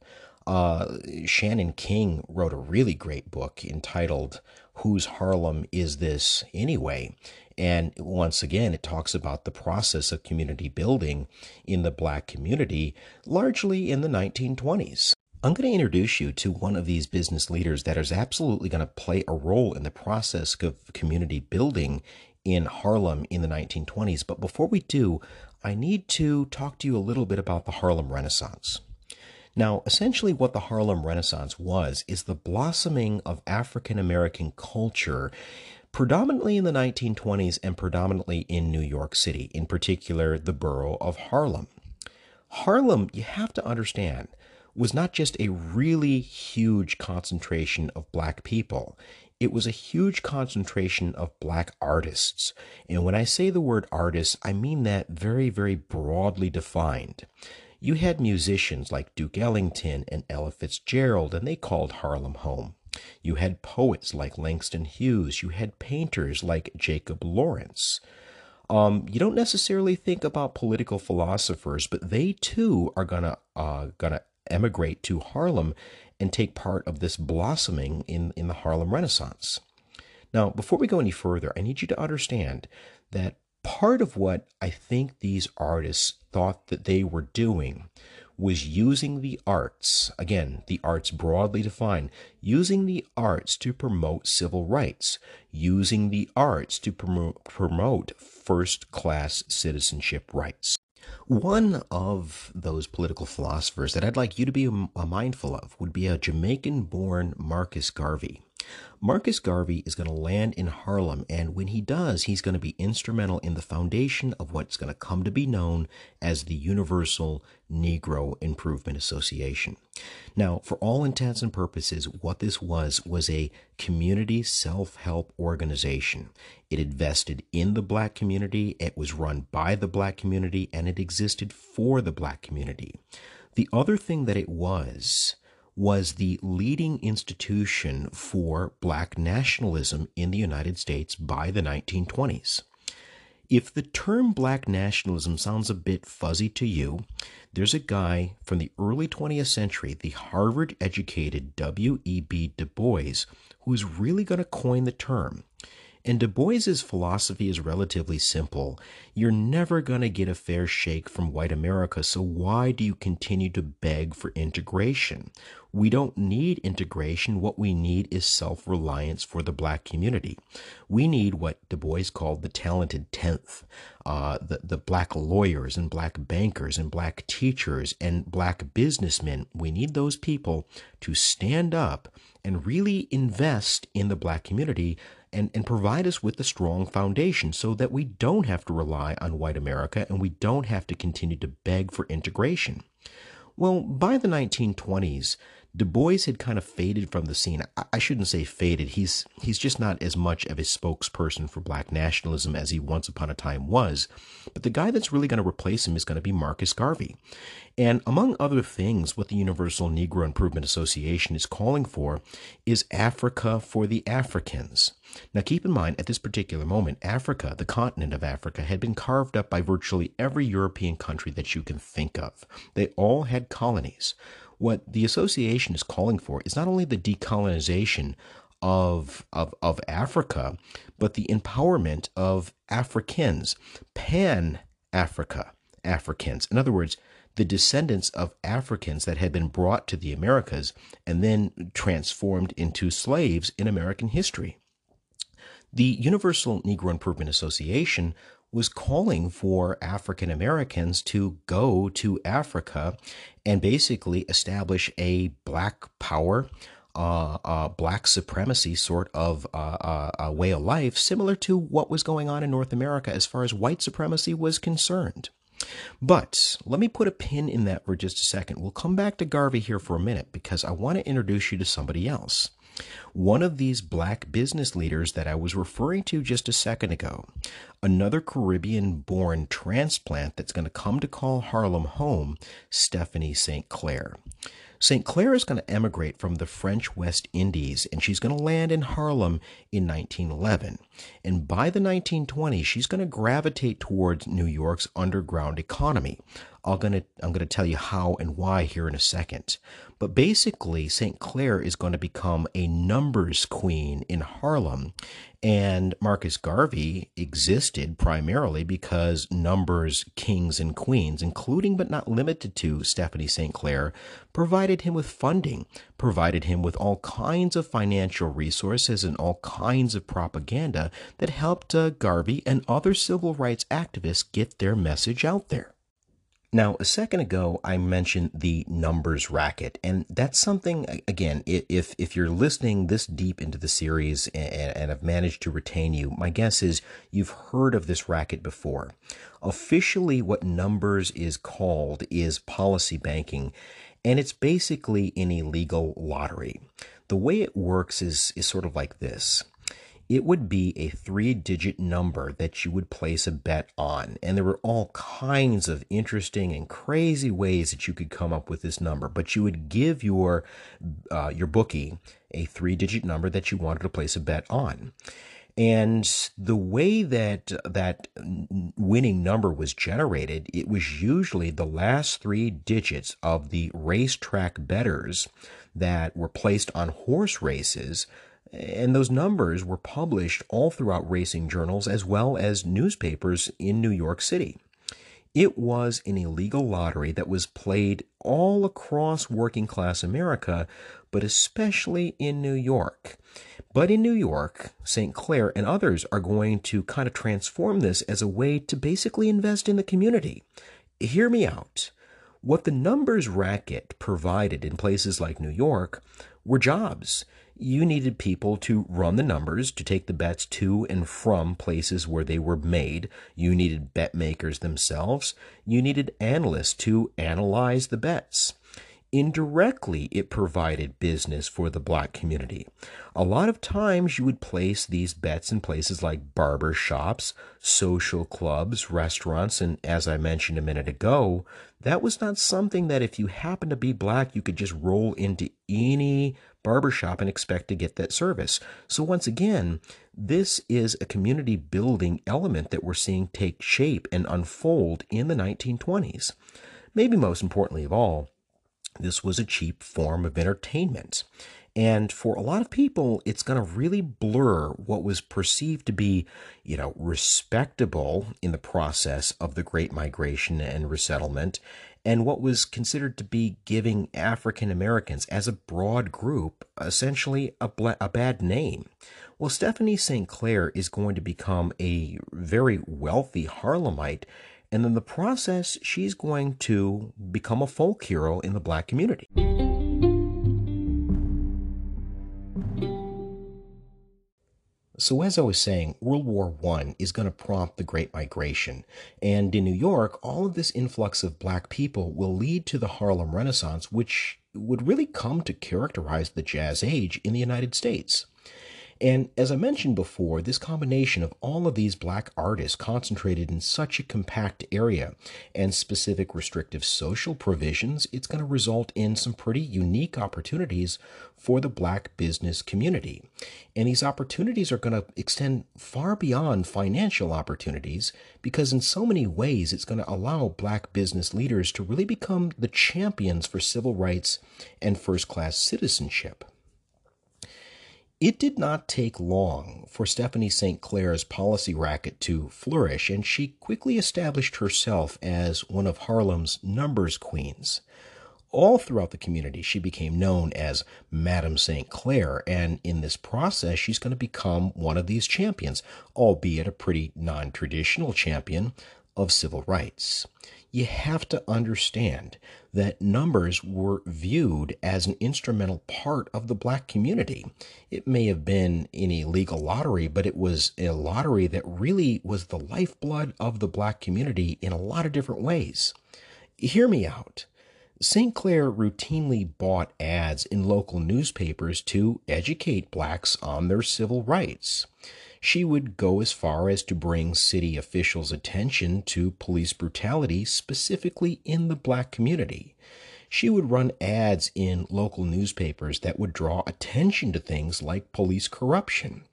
Uh, Shannon King wrote a really great book entitled Whose Harlem Is This Anyway? And once again, it talks about the process of community building in the black community, largely in the 1920s. I'm going to introduce you to one of these business leaders that is absolutely going to play a role in the process of community building in Harlem in the 1920s. But before we do, I need to talk to you a little bit about the Harlem Renaissance. Now, essentially, what the Harlem Renaissance was is the blossoming of African American culture predominantly in the 1920s and predominantly in New York City, in particular the borough of Harlem. Harlem, you have to understand, was not just a really huge concentration of black people. It was a huge concentration of black artists. And when I say the word artists, I mean that very, very broadly defined. You had musicians like Duke Ellington and Ella Fitzgerald, and they called Harlem home. You had poets like Langston Hughes. You had painters like Jacob Lawrence. Um, you don't necessarily think about political philosophers, but they too are gonna uh, gonna emigrate to Harlem and take part of this blossoming in, in the Harlem Renaissance. Now, before we go any further, I need you to understand that part of what I think these artists thought that they were doing was using the arts, again, the arts broadly defined, using the arts to promote civil rights, using the arts to promote, promote first class citizenship rights. One of those political philosophers that I'd like you to be mindful of would be a Jamaican born Marcus Garvey. Marcus Garvey is going to land in Harlem, and when he does, he's going to be instrumental in the foundation of what's going to come to be known as the Universal Negro Improvement Association. Now, for all intents and purposes, what this was was a community self help organization. It invested in the black community, it was run by the black community, and it existed for the black community. The other thing that it was, was the leading institution for black nationalism in the United States by the 1920s. If the term black nationalism sounds a bit fuzzy to you, there's a guy from the early 20th century, the Harvard educated W.E.B. Du Bois, who is really going to coin the term. And Du Bois's philosophy is relatively simple. You're never going to get a fair shake from white America, so why do you continue to beg for integration? We don't need integration. What we need is self reliance for the black community. We need what Du Bois called the talented tenth, uh, the, the black lawyers and black bankers and black teachers and black businessmen. We need those people to stand up and really invest in the black community and, and provide us with a strong foundation so that we don't have to rely on white America and we don't have to continue to beg for integration. Well, by the 1920s, Du Bois had kind of faded from the scene. I shouldn't say faded. He's he's just not as much of a spokesperson for black nationalism as he once upon a time was. But the guy that's really going to replace him is going to be Marcus Garvey. And among other things, what the Universal Negro Improvement Association is calling for is Africa for the Africans. Now, keep in mind, at this particular moment, Africa, the continent of Africa, had been carved up by virtually every European country that you can think of. They all had colonies. What the association is calling for is not only the decolonization of, of, of Africa, but the empowerment of Africans, pan Africa Africans. In other words, the descendants of Africans that had been brought to the Americas and then transformed into slaves in American history. The Universal Negro Improvement Association was calling for African Americans to go to Africa and basically establish a black power, uh, uh, black supremacy sort of uh, uh way of life, similar to what was going on in North America as far as white supremacy was concerned. But let me put a pin in that for just a second. We'll come back to Garvey here for a minute because I want to introduce you to somebody else. One of these black business leaders that I was referring to just a second ago, another Caribbean born transplant that's going to come to call Harlem home, Stephanie St. Clair. St. Clair is going to emigrate from the French West Indies and she's going to land in Harlem in 1911. And by the 1920s, she's going to gravitate towards New York's underground economy. I'm going to I'm going to tell you how and why here in a second. But basically, St. Clair is going to become a numbers queen in Harlem. And Marcus Garvey existed primarily because numbers kings and queens, including but not limited to Stephanie St. Clair, provided him with funding, provided him with all kinds of financial resources and all kinds of propaganda that helped uh, Garvey and other civil rights activists get their message out there. Now, a second ago, I mentioned the numbers racket, and that's something, again, if, if you're listening this deep into the series and, and have managed to retain you, my guess is you've heard of this racket before. Officially, what numbers is called is policy banking, and it's basically an illegal lottery. The way it works is, is sort of like this it would be a three digit number that you would place a bet on. And there were all kinds of interesting and crazy ways that you could come up with this number, but you would give your, uh, your bookie a three digit number that you wanted to place a bet on. And the way that that winning number was generated, it was usually the last three digits of the racetrack betters that were placed on horse races and those numbers were published all throughout racing journals as well as newspapers in New York City. It was an illegal lottery that was played all across working class America, but especially in New York. But in New York, St. Clair and others are going to kind of transform this as a way to basically invest in the community. Hear me out. What the numbers racket provided in places like New York were jobs you needed people to run the numbers, to take the bets to and from places where they were made. You needed bet makers themselves. You needed analysts to analyze the bets. Indirectly, it provided business for the black community. A lot of times you would place these bets in places like barber shops, social clubs, restaurants, and as I mentioned a minute ago, that was not something that if you happened to be black, you could just roll into any barbershop and expect to get that service. So once again, this is a community building element that we're seeing take shape and unfold in the 1920s. Maybe most importantly of all, this was a cheap form of entertainment. And for a lot of people, it's going to really blur what was perceived to be, you know, respectable in the process of the Great Migration and resettlement and what was considered to be giving African Americans as a broad group essentially a, a bad name. Well, Stephanie St. Clair is going to become a very wealthy Harlemite and in the process, she's going to become a folk hero in the black community. So, as I was saying, World War I is going to prompt the Great Migration. And in New York, all of this influx of black people will lead to the Harlem Renaissance, which would really come to characterize the Jazz Age in the United States. And as I mentioned before, this combination of all of these black artists concentrated in such a compact area and specific restrictive social provisions, it's going to result in some pretty unique opportunities for the black business community. And these opportunities are going to extend far beyond financial opportunities because, in so many ways, it's going to allow black business leaders to really become the champions for civil rights and first class citizenship. It did not take long for Stephanie St. Clair's policy racket to flourish, and she quickly established herself as one of Harlem's numbers queens. All throughout the community, she became known as Madame St. Clair, and in this process, she's going to become one of these champions, albeit a pretty non traditional champion of civil rights you have to understand that numbers were viewed as an instrumental part of the black community. It may have been in a legal lottery, but it was a lottery that really was the lifeblood of the black community in a lot of different ways. Hear me out. St. Clair routinely bought ads in local newspapers to educate blacks on their civil rights she would go as far as to bring city officials' attention to police brutality, specifically in the black community. She would run ads in local newspapers that would draw attention to things like police corruption.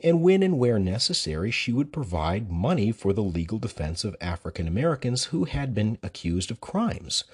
And when and where necessary, she would provide money for the legal defense of African Americans who had been accused of crimes.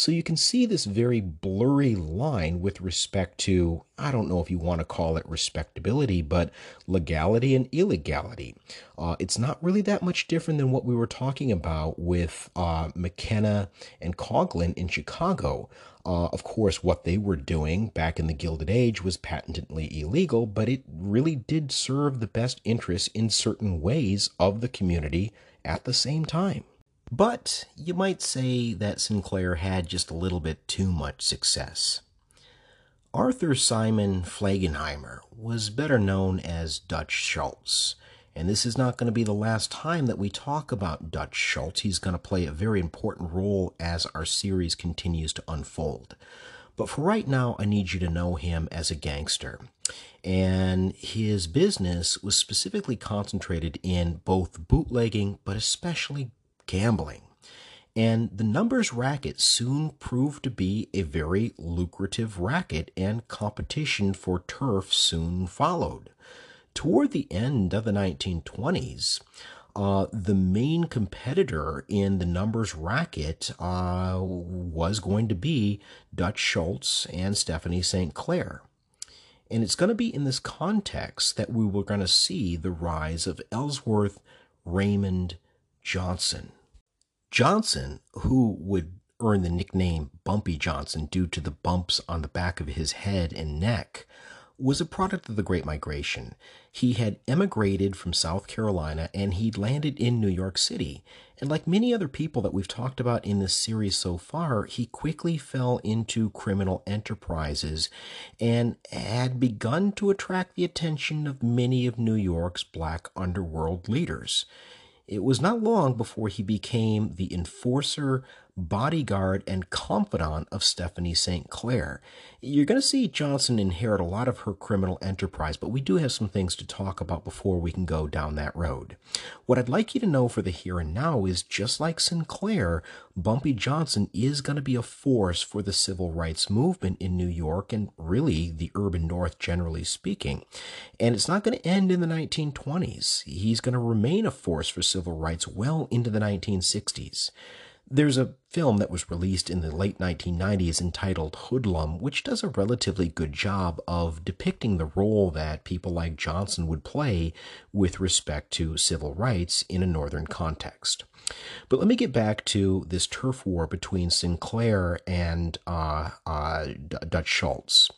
So you can see this very blurry line with respect to, I don't know if you want to call it respectability, but legality and illegality. Uh, it's not really that much different than what we were talking about with uh, McKenna and Coughlin in Chicago. Uh, of course, what they were doing back in the Gilded Age was patently illegal, but it really did serve the best interests in certain ways of the community at the same time. But you might say that Sinclair had just a little bit too much success. Arthur Simon Flegenheimer was better known as Dutch Schultz, and this is not going to be the last time that we talk about Dutch Schultz. He's going to play a very important role as our series continues to unfold. But for right now, I need you to know him as a gangster. And his business was specifically concentrated in both bootlegging, but especially gambling. And the numbers racket soon proved to be a very lucrative racket, and competition for turf soon followed. Toward the end of the 1920s, uh, the main competitor in the numbers racket uh, was going to be Dutch Schultz and Stephanie St. Clair. And it's going to be in this context that we were going to see the rise of Ellsworth Raymond Johnson. Johnson, who would earn the nickname Bumpy Johnson due to the bumps on the back of his head and neck, was a product of the Great Migration. He had emigrated from South Carolina and he'd landed in New York City. And like many other people that we've talked about in this series so far, he quickly fell into criminal enterprises and had begun to attract the attention of many of New York's black underworld leaders. It was not long before he became the enforcer, bodyguard, and confidant of Stephanie St. Clair. You're going to see Johnson inherit a lot of her criminal enterprise, but we do have some things to talk about before we can go down that road. What I'd like you to know for the here and now is just like Sinclair, Bumpy Johnson is going to be a force for the civil rights movement in New York and really the urban North, generally speaking. And it's not going to end in the 1920s. He's going to remain a force for civil rights well into the 1960s. There's a film that was released in the late 1990s entitled Hoodlum, which does a relatively good job of depicting the role that people like Johnson would play with respect to civil rights in a northern context. But let me get back to this turf war between Sinclair and uh, uh, Dutch Schultz.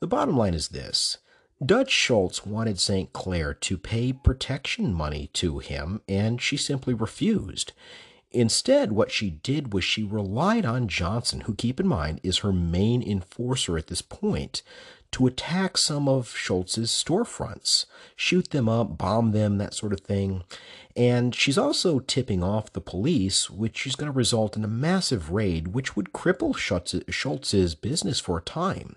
The bottom line is this. Dutch Schultz wanted St. Clair to pay protection money to him, and she simply refused. Instead, what she did was she relied on Johnson, who, keep in mind, is her main enforcer at this point, to attack some of Schultz's storefronts, shoot them up, bomb them, that sort of thing. And she's also tipping off the police, which is going to result in a massive raid, which would cripple Schultz's business for a time.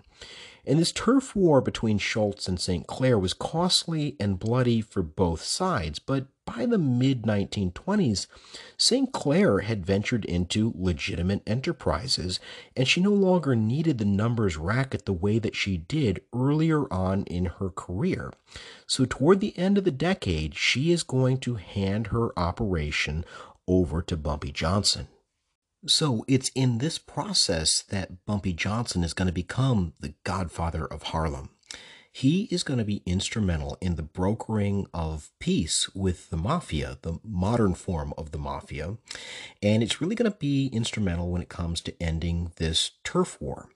And this turf war between Schultz and St. Clair was costly and bloody for both sides, but by the mid 1920s, St. Clair had ventured into legitimate enterprises, and she no longer needed the numbers racket the way that she did earlier on in her career. So, toward the end of the decade, she is going to hand her operation over to Bumpy Johnson. So it's in this process that Bumpy Johnson is going to become the godfather of Harlem. He is going to be instrumental in the brokering of peace with the mafia, the modern form of the mafia. And it's really going to be instrumental when it comes to ending this turf war.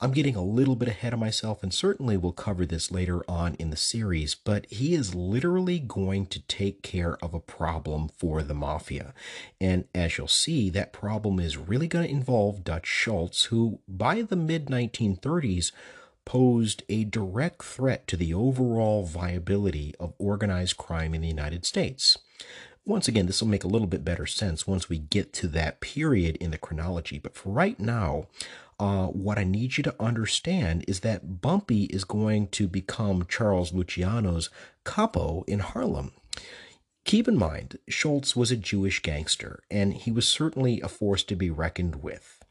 I'm getting a little bit ahead of myself, and certainly we'll cover this later on in the series, but he is literally going to take care of a problem for the mafia. And as you'll see, that problem is really going to involve Dutch Schultz, who by the mid 1930s posed a direct threat to the overall viability of organized crime in the United States. Once again, this will make a little bit better sense once we get to that period in the chronology. But for right now, uh, what I need you to understand is that Bumpy is going to become Charles Luciano's capo in Harlem. Keep in mind, Schultz was a Jewish gangster, and he was certainly a force to be reckoned with.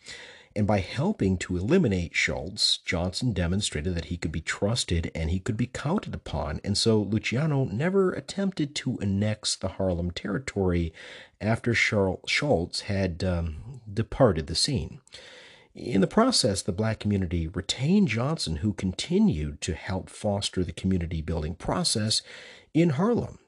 And by helping to eliminate Schultz, Johnson demonstrated that he could be trusted and he could be counted upon. And so Luciano never attempted to annex the Harlem territory after Schultz had um, departed the scene. In the process, the black community retained Johnson, who continued to help foster the community building process in Harlem.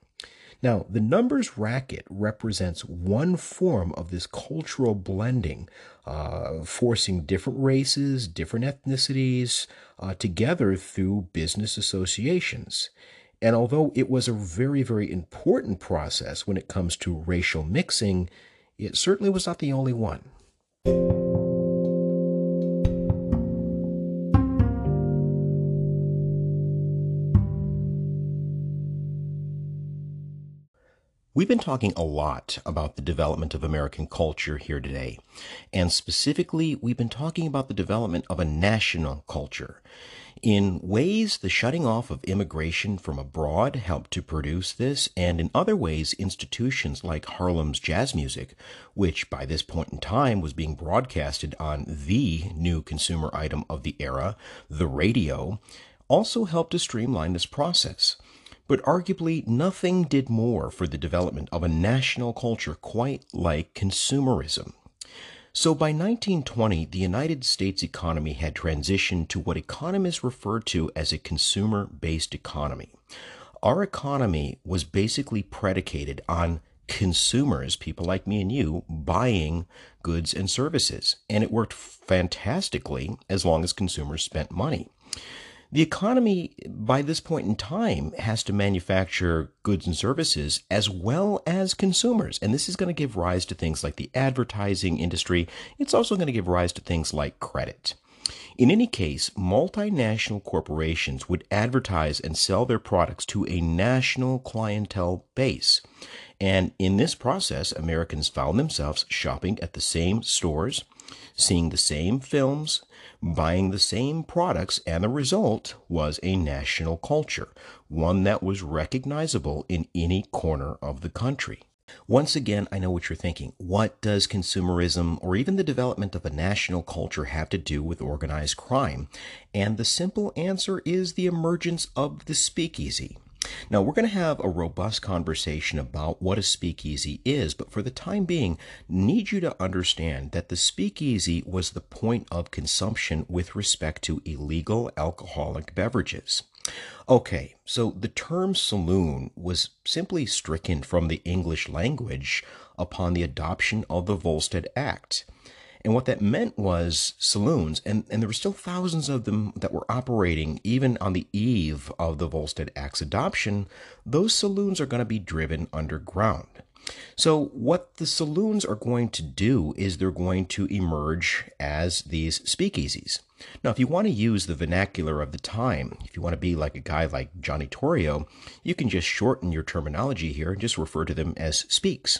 Now, the numbers racket represents one form of this cultural blending, uh, forcing different races, different ethnicities uh, together through business associations. And although it was a very, very important process when it comes to racial mixing, it certainly was not the only one. We've been talking a lot about the development of American culture here today. And specifically, we've been talking about the development of a national culture. In ways, the shutting off of immigration from abroad helped to produce this, and in other ways, institutions like Harlem's jazz music, which by this point in time was being broadcasted on the new consumer item of the era, the radio, also helped to streamline this process. But arguably, nothing did more for the development of a national culture quite like consumerism. So by 1920, the United States economy had transitioned to what economists refer to as a consumer based economy. Our economy was basically predicated on consumers, people like me and you, buying goods and services. And it worked fantastically as long as consumers spent money. The economy, by this point in time, has to manufacture goods and services as well as consumers. And this is going to give rise to things like the advertising industry. It's also going to give rise to things like credit. In any case, multinational corporations would advertise and sell their products to a national clientele base. And in this process, Americans found themselves shopping at the same stores, seeing the same films, buying the same products, and the result was a national culture, one that was recognizable in any corner of the country. Once again, I know what you're thinking. What does consumerism or even the development of a national culture have to do with organized crime? And the simple answer is the emergence of the speakeasy. Now, we're going to have a robust conversation about what a speakeasy is, but for the time being, need you to understand that the speakeasy was the point of consumption with respect to illegal alcoholic beverages. Okay, so the term saloon was simply stricken from the English language upon the adoption of the Volstead Act. And what that meant was saloons, and, and there were still thousands of them that were operating even on the eve of the Volstead Act's adoption, those saloons are going to be driven underground. So, what the saloons are going to do is they're going to emerge as these speakeasies. Now, if you want to use the vernacular of the time, if you want to be like a guy like Johnny Torrio, you can just shorten your terminology here and just refer to them as speaks.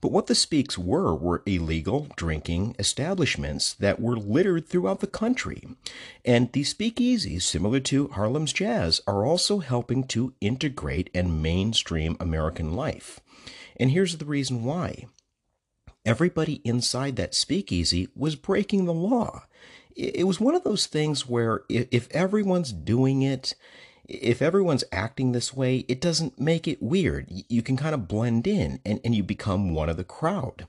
But what the speaks were were illegal drinking establishments that were littered throughout the country. And these speakeasies, similar to Harlem's Jazz, are also helping to integrate and mainstream American life. And here's the reason why. Everybody inside that speakeasy was breaking the law. It was one of those things where if everyone's doing it, if everyone's acting this way, it doesn't make it weird. You can kind of blend in and, and you become one of the crowd.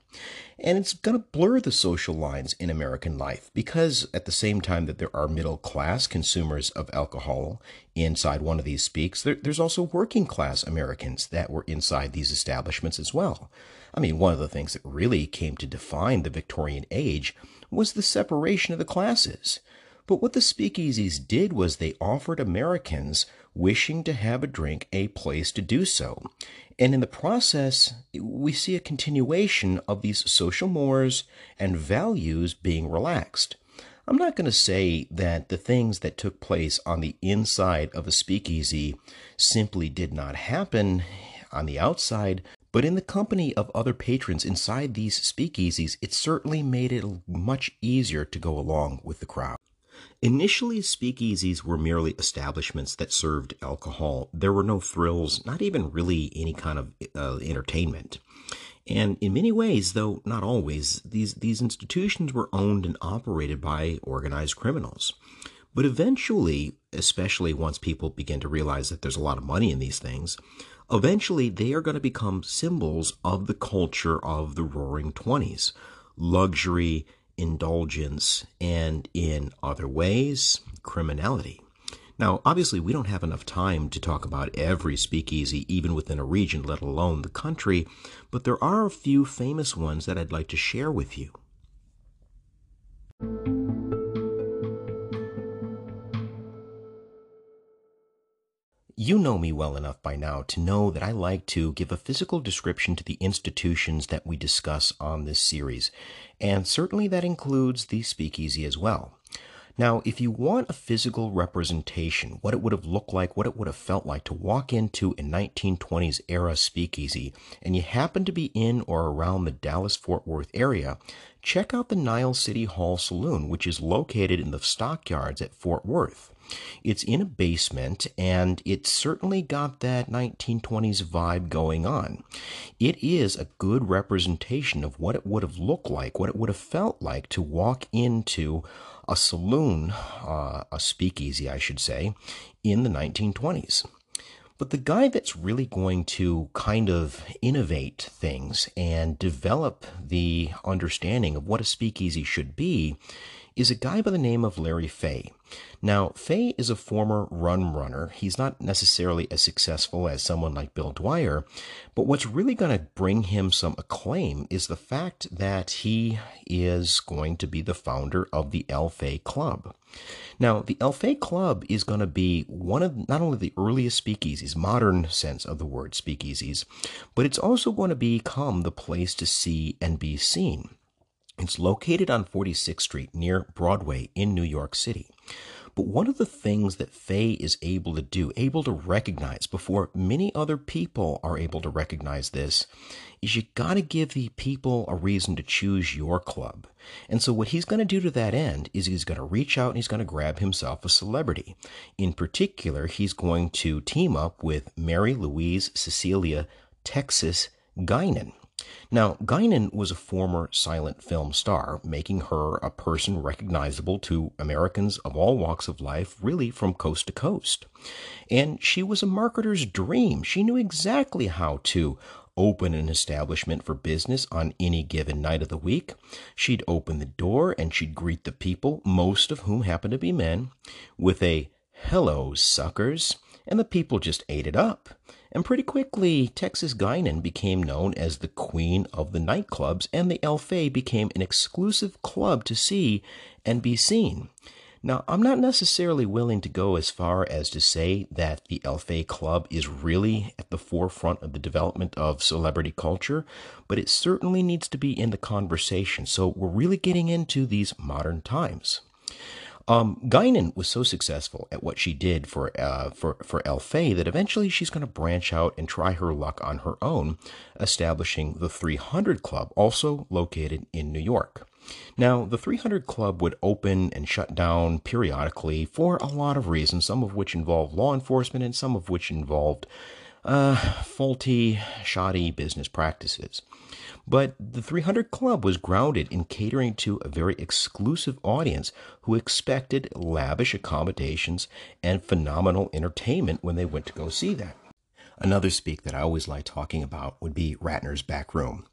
And it's going to blur the social lines in American life because at the same time that there are middle class consumers of alcohol inside one of these speaks, there, there's also working class Americans that were inside these establishments as well. I mean, one of the things that really came to define the Victorian age was the separation of the classes. But what the speakeasies did was they offered Americans wishing to have a drink a place to do so. And in the process, we see a continuation of these social mores and values being relaxed. I'm not going to say that the things that took place on the inside of a speakeasy simply did not happen on the outside, but in the company of other patrons inside these speakeasies, it certainly made it much easier to go along with the crowd. Initially, speakeasies were merely establishments that served alcohol. There were no thrills, not even really any kind of uh, entertainment. And in many ways, though not always, these, these institutions were owned and operated by organized criminals. But eventually, especially once people begin to realize that there's a lot of money in these things, eventually they are going to become symbols of the culture of the roaring 20s luxury indulgence, and in other ways, criminality. Now, obviously, we don't have enough time to talk about every speakeasy, even within a region, let alone the country, but there are a few famous ones that I'd like to share with you. You know me well enough by now to know that I like to give a physical description to the institutions that we discuss on this series, and certainly that includes the speakeasy as well. Now, if you want a physical representation, what it would have looked like, what it would have felt like to walk into a 1920s era speakeasy, and you happen to be in or around the Dallas Fort Worth area, check out the Nile City Hall Saloon, which is located in the stockyards at Fort Worth. It's in a basement, and it's certainly got that 1920s vibe going on. It is a good representation of what it would have looked like, what it would have felt like to walk into a saloon, uh, a speakeasy, I should say, in the 1920s. But the guy that's really going to kind of innovate things and develop the understanding of what a speakeasy should be is a guy by the name of Larry Fay. Now, Fay is a former rum runner. He's not necessarily as successful as someone like Bill Dwyer, but what's really going to bring him some acclaim is the fact that he is going to be the founder of the El Fey Club. Now, the El Fey Club is going to be one of not only the earliest speakeasies, modern sense of the word speakeasies, but it's also going to become the place to see and be seen. It's located on 46th Street near Broadway in New York City. But one of the things that Fay is able to do, able to recognize before many other people are able to recognize this, is you got to give the people a reason to choose your club. And so what he's going to do to that end is he's going to reach out and he's going to grab himself a celebrity. In particular, he's going to team up with Mary Louise Cecilia Texas Guinan. Now, Guinan was a former silent film star, making her a person recognizable to Americans of all walks of life, really from coast to coast. And she was a marketer's dream. She knew exactly how to open an establishment for business on any given night of the week. She'd open the door and she'd greet the people, most of whom happened to be men, with a hello, suckers, and the people just ate it up. And pretty quickly, Texas Guinan became known as the queen of the nightclubs, and the El Fey became an exclusive club to see and be seen. Now, I'm not necessarily willing to go as far as to say that the El Fey Club is really at the forefront of the development of celebrity culture, but it certainly needs to be in the conversation. So we're really getting into these modern times. Um, Guinan was so successful at what she did for uh, for for El Fey that eventually she's going to branch out and try her luck on her own, establishing the 300 Club, also located in New York. Now, the 300 Club would open and shut down periodically for a lot of reasons, some of which involved law enforcement and some of which involved uh, faulty, shoddy business practices. But the 300 Club was grounded in catering to a very exclusive audience who expected lavish accommodations and phenomenal entertainment when they went to go see that. Another speak that I always like talking about would be Ratner's back room.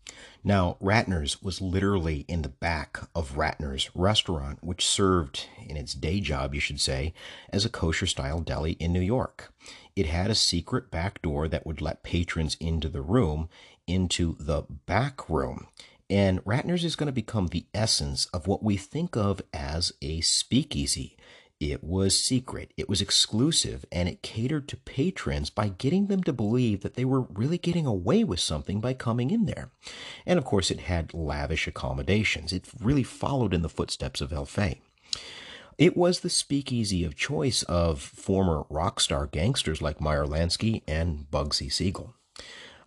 Now, Ratner's was literally in the back of Ratner's restaurant, which served, in its day job, you should say, as a kosher style deli in New York. It had a secret back door that would let patrons into the room, into the back room. And Ratner's is going to become the essence of what we think of as a speakeasy. It was secret, it was exclusive, and it catered to patrons by getting them to believe that they were really getting away with something by coming in there. And of course, it had lavish accommodations. It really followed in the footsteps of El Fey. It was the speakeasy of choice of former rock star gangsters like Meyer Lansky and Bugsy Siegel.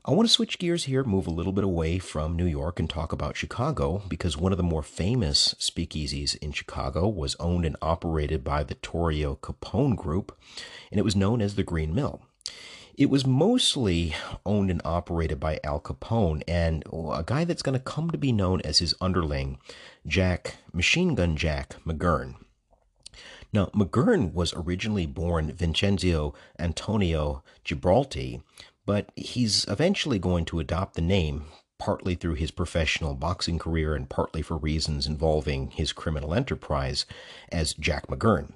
I want to switch gears here, move a little bit away from New York and talk about Chicago because one of the more famous speakeasies in Chicago was owned and operated by the Torrio Capone Group, and it was known as the Green Mill. It was mostly owned and operated by Al Capone and oh, a guy that's going to come to be known as his underling, Jack Machine Gun Jack McGurn. Now, McGurn was originally born Vincenzo Antonio Gibaldi, but he's eventually going to adopt the name partly through his professional boxing career and partly for reasons involving his criminal enterprise as Jack McGurn.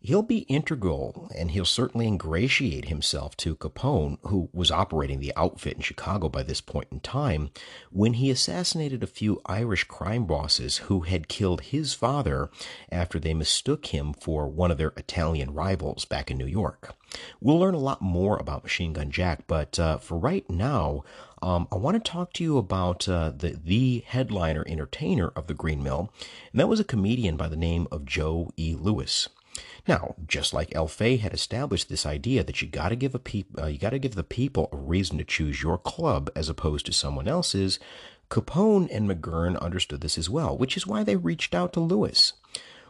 He'll be integral and he'll certainly ingratiate himself to Capone, who was operating the outfit in Chicago by this point in time, when he assassinated a few Irish crime bosses who had killed his father after they mistook him for one of their Italian rivals back in New York. We'll learn a lot more about Machine Gun Jack, but uh, for right now, um, I want to talk to you about uh, the the headliner entertainer of the Green Mill, and that was a comedian by the name of Joe E. Lewis. Now, just like El Elfay had established this idea that you got to give a peop- uh, you got to give the people a reason to choose your club as opposed to someone else's, Capone and McGurn understood this as well, which is why they reached out to Lewis.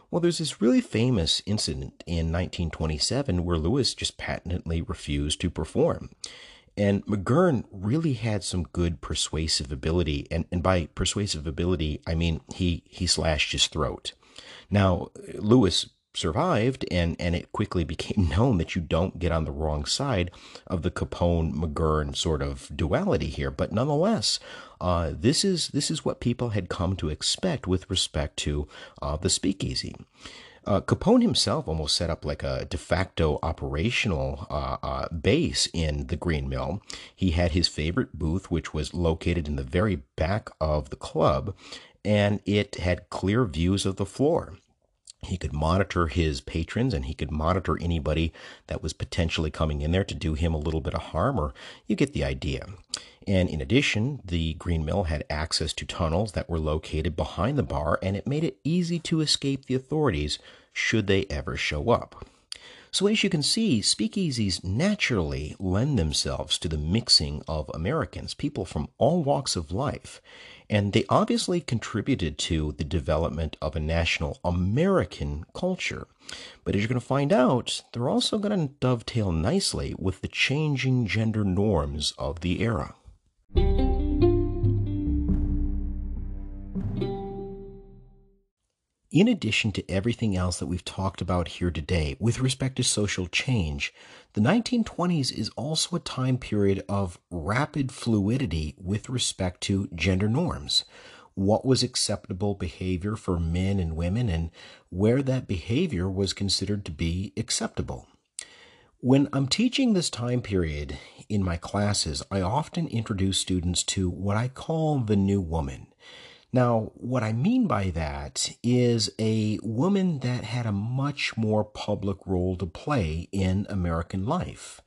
Well, there's this really famous incident in 1927 where Lewis just patently refused to perform. And McGurn really had some good persuasive ability. And, and by persuasive ability, I mean he, he slashed his throat. Now, Lewis survived, and, and it quickly became known that you don't get on the wrong side of the Capone McGurn sort of duality here. But nonetheless, uh, this is this is what people had come to expect with respect to uh, the speakeasy. Uh, Capone himself almost set up like a de facto operational uh, uh, base in the Green Mill. He had his favorite booth, which was located in the very back of the club, and it had clear views of the floor. He could monitor his patrons and he could monitor anybody that was potentially coming in there to do him a little bit of harm, or you get the idea. And in addition, the Green Mill had access to tunnels that were located behind the bar, and it made it easy to escape the authorities should they ever show up. So, as you can see, speakeasies naturally lend themselves to the mixing of Americans, people from all walks of life. And they obviously contributed to the development of a national American culture. But as you're going to find out, they're also going to dovetail nicely with the changing gender norms of the era. In addition to everything else that we've talked about here today with respect to social change, the 1920s is also a time period of rapid fluidity with respect to gender norms. What was acceptable behavior for men and women, and where that behavior was considered to be acceptable. When I'm teaching this time period in my classes, I often introduce students to what I call the new woman. Now, what I mean by that is a woman that had a much more public role to play in American life.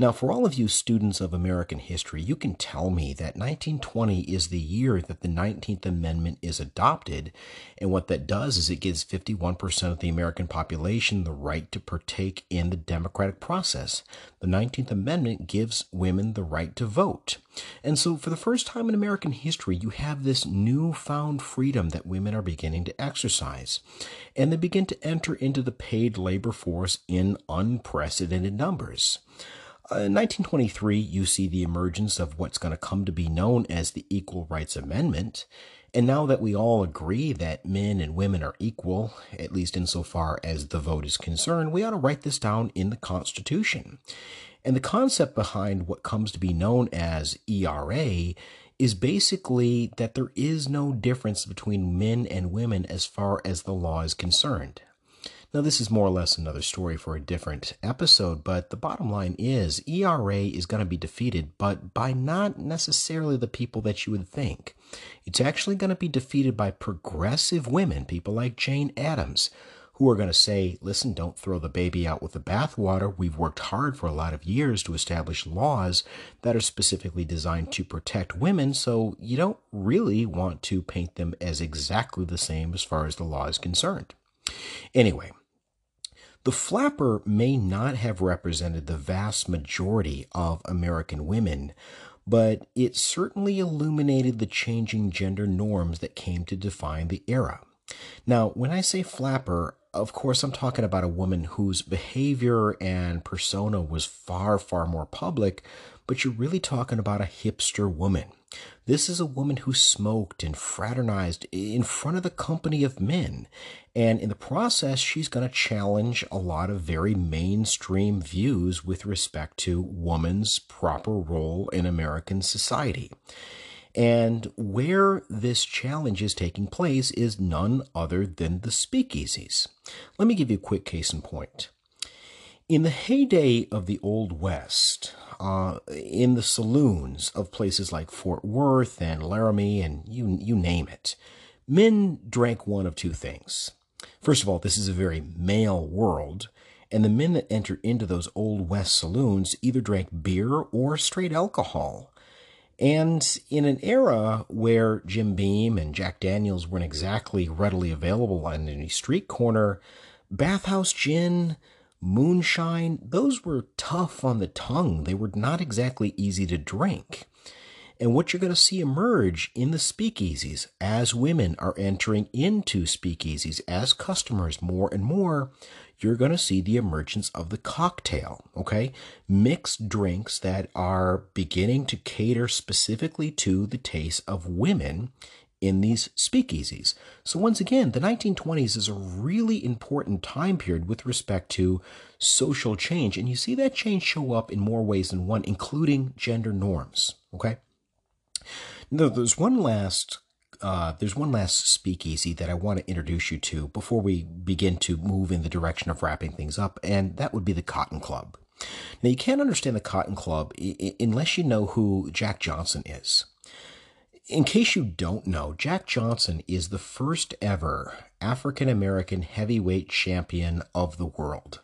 Now, for all of you students of American history, you can tell me that 1920 is the year that the 19th Amendment is adopted. And what that does is it gives 51% of the American population the right to partake in the democratic process. The 19th Amendment gives women the right to vote. And so, for the first time in American history, you have this newfound freedom that women are beginning to exercise. And they begin to enter into the paid labor force in unprecedented numbers. Uh, in 1923, you see the emergence of what's going to come to be known as the Equal Rights Amendment. And now that we all agree that men and women are equal, at least insofar as the vote is concerned, we ought to write this down in the Constitution. And the concept behind what comes to be known as ERA is basically that there is no difference between men and women as far as the law is concerned. Now, this is more or less another story for a different episode, but the bottom line is ERA is going to be defeated, but by not necessarily the people that you would think. It's actually going to be defeated by progressive women, people like Jane Addams, who are going to say, listen, don't throw the baby out with the bathwater. We've worked hard for a lot of years to establish laws that are specifically designed to protect women, so you don't really want to paint them as exactly the same as far as the law is concerned. Anyway, the flapper may not have represented the vast majority of American women, but it certainly illuminated the changing gender norms that came to define the era. Now, when I say flapper, of course, I'm talking about a woman whose behavior and persona was far, far more public, but you're really talking about a hipster woman. This is a woman who smoked and fraternized in front of the company of men. And in the process, she's going to challenge a lot of very mainstream views with respect to woman's proper role in American society. And where this challenge is taking place is none other than the speakeasies. Let me give you a quick case in point. In the heyday of the Old West, uh, in the saloons of places like Fort Worth and Laramie and you, you name it, men drank one of two things. First of all, this is a very male world, and the men that entered into those Old West saloons either drank beer or straight alcohol. And in an era where Jim Beam and Jack Daniels weren't exactly readily available on any street corner, bathtub gin, moonshine, those were tough on the tongue. They were not exactly easy to drink. And what you're going to see emerge in the speakeasies as women are entering into speakeasies as customers more and more, you're going to see the emergence of the cocktail, okay? Mixed drinks that are beginning to cater specifically to the taste of women in these speakeasies. So, once again, the 1920s is a really important time period with respect to social change. And you see that change show up in more ways than one, including gender norms. Okay? Now, there's one last. Uh, there's one last speakeasy that I want to introduce you to before we begin to move in the direction of wrapping things up, and that would be the Cotton Club. Now, you can't understand the Cotton Club unless you know who Jack Johnson is. In case you don't know, Jack Johnson is the first ever African American heavyweight champion of the world.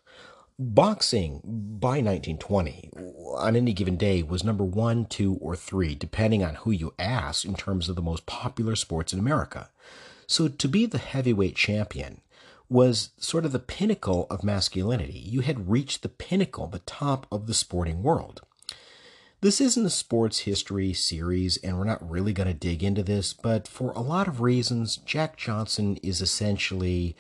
Boxing by 1920 on any given day was number one, two, or three, depending on who you ask in terms of the most popular sports in America. So to be the heavyweight champion was sort of the pinnacle of masculinity. You had reached the pinnacle, the top of the sporting world. This isn't a sports history series, and we're not really going to dig into this, but for a lot of reasons, Jack Johnson is essentially,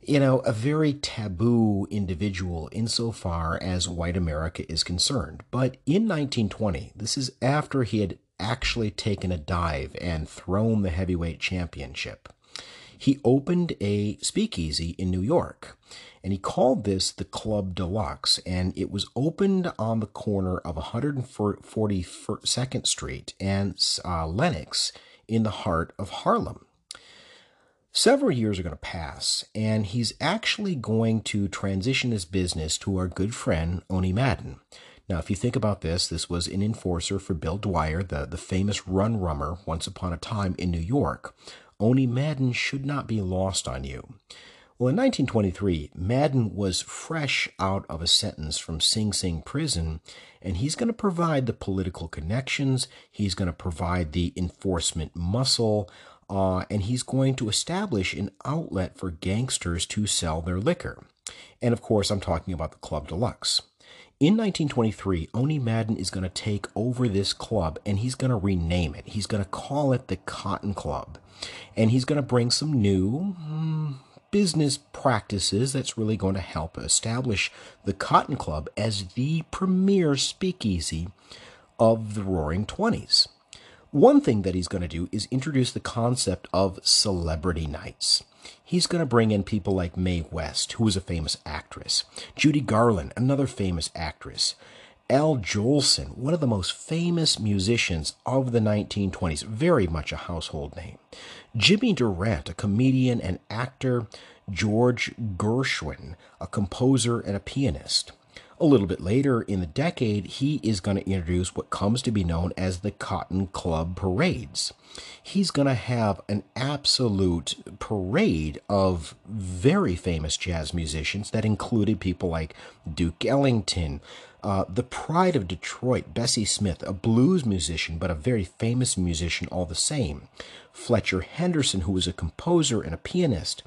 you know, a very taboo individual insofar as white America is concerned. But in 1920, this is after he had actually taken a dive and thrown the heavyweight championship. He opened a speakeasy in New York and he called this the Club Deluxe, and it was opened on the corner of 142nd Street and uh, Lenox in the heart of Harlem. Several years are going to pass, and he's actually going to transition his business to our good friend, Owney Madden. Now, if you think about this, this was an enforcer for Bill Dwyer, the, the famous rum runner once upon a time in New York. Owney Madden should not be lost on you. Well, in 1923, Madden was fresh out of a sentence from Sing Sing prison, and he's going to provide the political connections, he's going to provide the enforcement muscle, uh, and he's going to establish an outlet for gangsters to sell their liquor. And of course, I'm talking about the Club Deluxe. In 1923, Owney Madden is going to take over this club and he's going to rename it. He's going to call it the Cotton Club. And he's going to bring some new hmm, business practices that's really going to help establish the Cotton Club as the premier speakeasy of the Roaring Twenties. One thing that he's going to do is introduce the concept of celebrity nights. He's going to bring in people like Mae West, who was a famous actress, Judy Garland, another famous actress, Al Jolson, one of the most famous musicians of the 1920s, very much a household name, Jimmy Durante, a comedian and actor, George Gershwin, a composer and a pianist. A little bit later in the decade, he is going to introduce what comes to be known as the Cotton Club Parades. He's going to have an absolute parade of very famous jazz musicians that included people like Duke Ellington, uh, the pride of Detroit, Bessie Smith, a blues musician, but a very famous musician all the same. Fletcher Henderson, who was a composer and a pianist.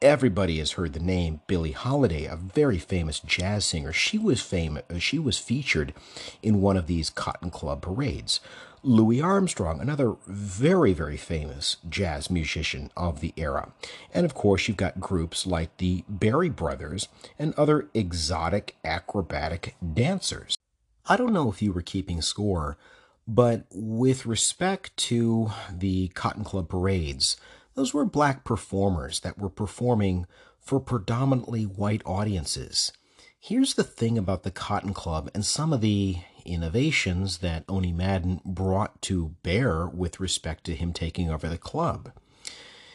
Everybody has heard the name Billie Holiday, a very famous jazz singer. She was famous. Uh, she was featured in one of these Cotton Club parades. Louis Armstrong, another very, very famous jazz musician of the era. And of course, you've got groups like the Berry Brothers and other exotic acrobatic dancers. I don't know if you were keeping score, but with respect to the Cotton Club parades, those were black performers that were performing for predominantly white audiences. Here's the thing about the Cotton Club and some of the innovations that Owney Madden brought to bear with respect to him taking over the club.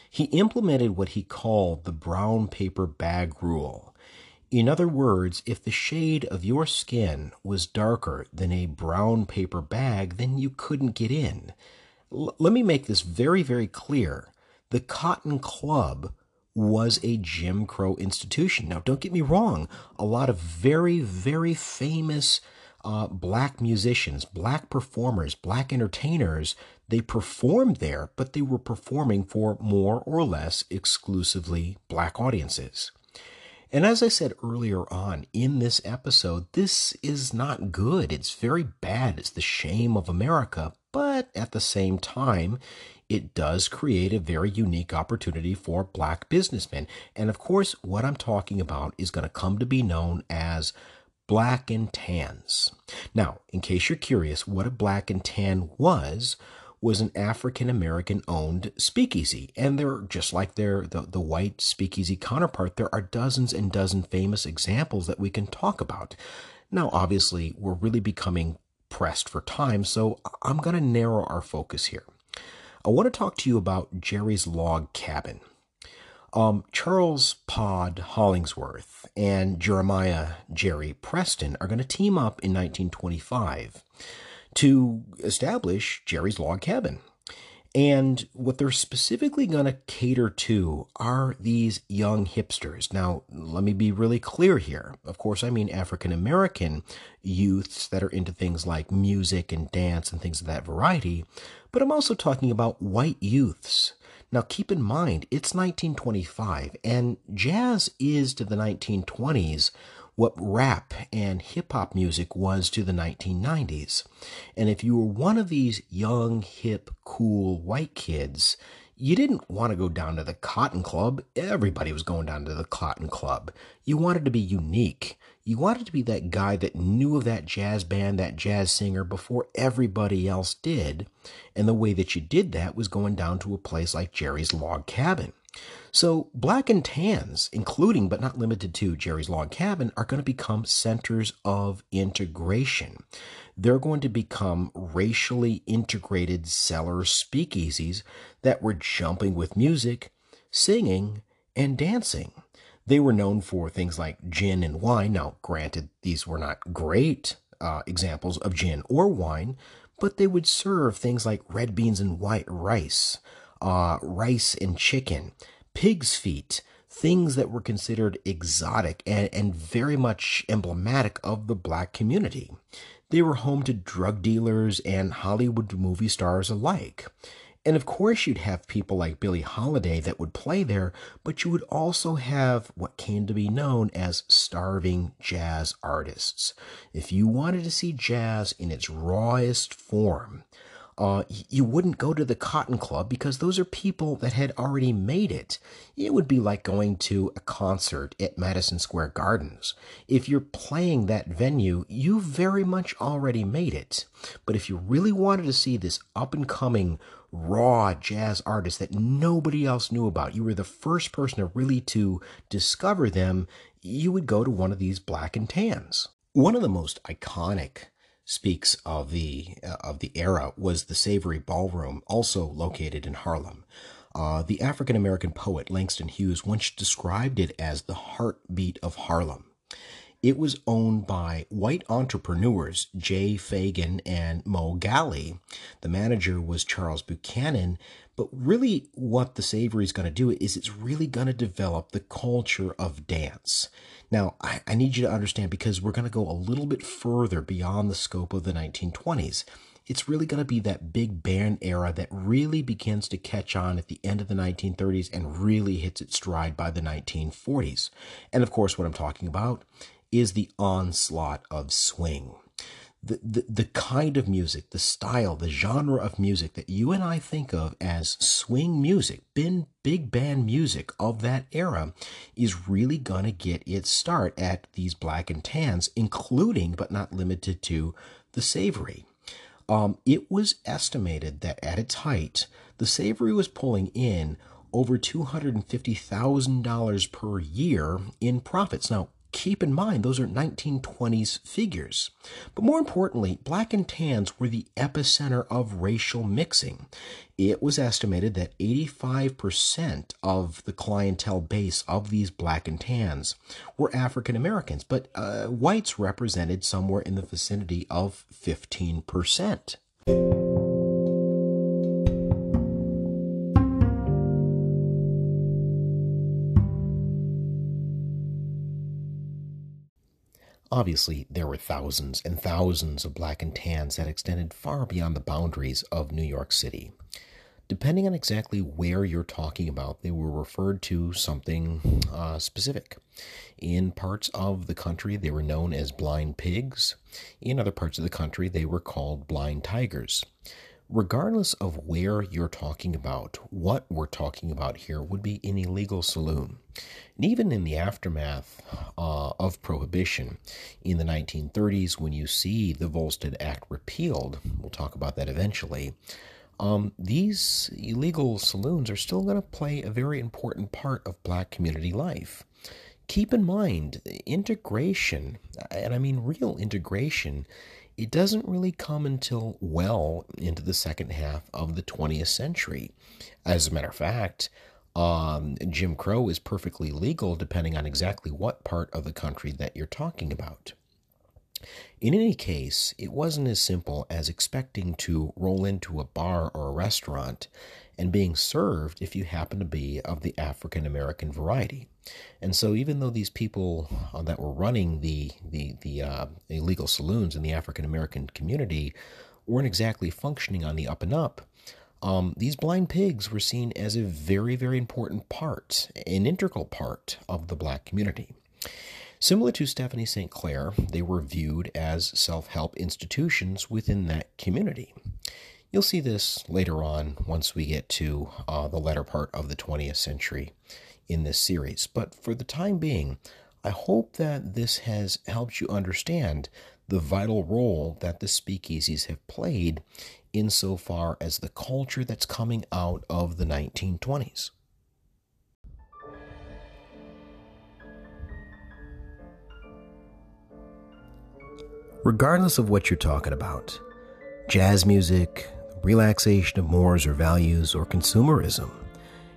He implemented what he called the brown paper bag rule. In other words, if the shade of your skin was darker than a brown paper bag, then you couldn't get in. L- let me make this very, very clear the Cotton Club was a Jim Crow institution. Now, don't get me wrong, a lot of very, very famous uh, black musicians, black performers, black entertainers, they performed there, but they were performing for more or less exclusively black audiences. And as I said earlier on in this episode, this is not good. It's very bad. It's the shame of America. But at the same time, it does create a very unique opportunity for black businessmen. And of course, what I'm talking about is going to come to be known as black and tans. Now, in case you're curious, what a black and tan was, was an African American owned speakeasy. And they're just like their the, the white speakeasy counterpart, there are dozens and dozens famous examples that we can talk about. Now, obviously, we're really becoming pressed for time, so I'm going to narrow our focus here. I want to talk to you about Jerry's Log Cabin. Um, Charles Pod Hollingsworth and Jeremiah Jerry Preston are going to team up in 1925 to establish Jerry's Log Cabin. And what they're specifically going to cater to are these young hipsters. Now, let me be really clear here. Of course, I mean African American youths that are into things like music and dance and things of that variety, but I'm also talking about white youths. Now, keep in mind, it's 1925, and jazz is to the 1920s what rap and hip hop music was to the 1990s. And if you were one of these young, hip, cool white kids, you didn't want to go down to the Cotton Club. Everybody was going down to the Cotton Club. You wanted to be unique. You wanted to be that guy that knew of that jazz band, that jazz singer before everybody else did. And the way that you did that was going down to a place like Jerry's Log Cabin. So, black and tans, including but not limited to Jerry's Log Cabin, are going to become centers of integration. They're going to become racially integrated cellar speakeasies that were jumping with music, singing, and dancing. They were known for things like gin and wine. Now, granted, these were not great uh, examples of gin or wine, but they would serve things like red beans and white rice, uh, rice and chicken, pig's feet, things that were considered exotic and, and very much emblematic of the black community. They were home to drug dealers and Hollywood movie stars alike. And of course, you'd have people like Billie Holiday that would play there, but you would also have what came to be known as starving jazz artists. If you wanted to see jazz in its rawest form, uh, you wouldn't go to the Cotton Club because those are people that had already made it. It would be like going to a concert at Madison Square Gardens. If you're playing that venue, you very much already made it. But if you really wanted to see this up and coming raw jazz artist that nobody else knew about. You were the first person to really to discover them. You would go to one of these black and tans. One of the most iconic speaks of the uh, of the era was the Savoy Ballroom, also located in Harlem. Uh, the African American poet Langston Hughes once described it as the heartbeat of Harlem. It was owned by white entrepreneurs Jay Faggen and Moe Gale. The manager was Charles Buchanan. But really, what the Savoy is going to do is it's really going to develop the culture of dance. Now, I, I need you to understand because we're going to go a little bit further beyond the scope of the 1920s it's really going to be that big band era that really begins to catch on at the end of the 1930s and really hits its stride by the 1940s. And of course, what I'm talking about is the onslaught of swing. The, the, the kind of music, the style, the genre of music that you and I think of as swing music, been big band music of that era, is really going to get its start at these black and tans, including but not limited to the Savoy. Um, it was estimated that at its height, the Savoy was pulling in over $250,000 per year in profits. Now, keep in mind those are 1920s figures. But more importantly, black and tans were the epicenter of racial mixing. It was estimated that 85% of the clientele base of these black and tans were African Americans, but uh, whites represented somewhere in the vicinity of 15%. Obviously, there were thousands and thousands of black and tans that extended far beyond the boundaries of New York City. Depending on exactly where you're talking about, they were referred to something uh, specific. In parts of the country, they were known as blind pigs. In other parts of the country, they were called blind tigers regardless of where you're talking about, what we're talking about here would be an illegal saloon. And even in the aftermath uh, of Prohibition in the 1930s, when you see the Volstead Act repealed, we'll talk about that eventually. Um, these illegal saloons are still going to play a very important part of black community life. Keep in mind, integration, and I mean real integration, it doesn't really come until well into the second half of the 20th century. As a matter of fact, um, Jim Crow is perfectly legal depending on exactly what part of the country that you're talking about. In any case, it wasn't as simple as expecting to roll into a bar or a restaurant and being served if you happen to be of the African American variety. And so, even though these people uh, that were running the the the uh, illegal saloons in the African American community weren't exactly functioning on the up and up, um, these blind pigs were seen as a very very important part, an integral part of the black community. Similar to Stephanie St. Clair, they were viewed as self help institutions within that community. You'll see this later on once we get to uh, the latter part of the 20th century in this series. But for the time being, I hope that this has helped you understand the vital role that the speakeasies have played insofar as the culture that's coming out of the 1920s. Regardless of what you're talking about, jazz music, relaxation of mores or values, or consumerism,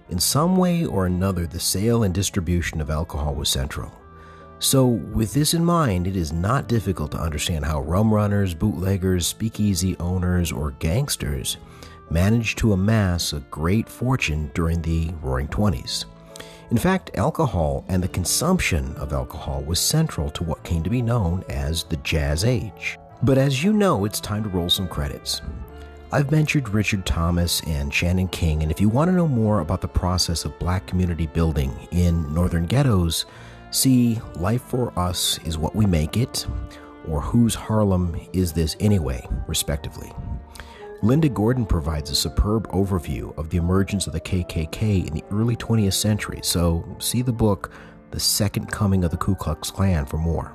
in some way or another, the sale and distribution of alcohol was central. So, with this in mind, it is not difficult to understand how rum runners, bootleggers, speakeasy owners, or gangsters managed to amass a great fortune during the Roaring Twenties. In fact, alcohol and the consumption of alcohol was central to what came to be known as the Jazz Age. But as you know, it's time to roll some credits. I've mentioned Richard Thomas and Shannon King, and if you want to know more about the process of black community building in northern ghettos, see Life for Us is What We Make It, or Whose Harlem Is This Anyway, respectively. Linda Gordon provides a superb overview of the emergence of the KKK in the early 20th century, so see the book The Second Coming of the Ku Klux Klan for more.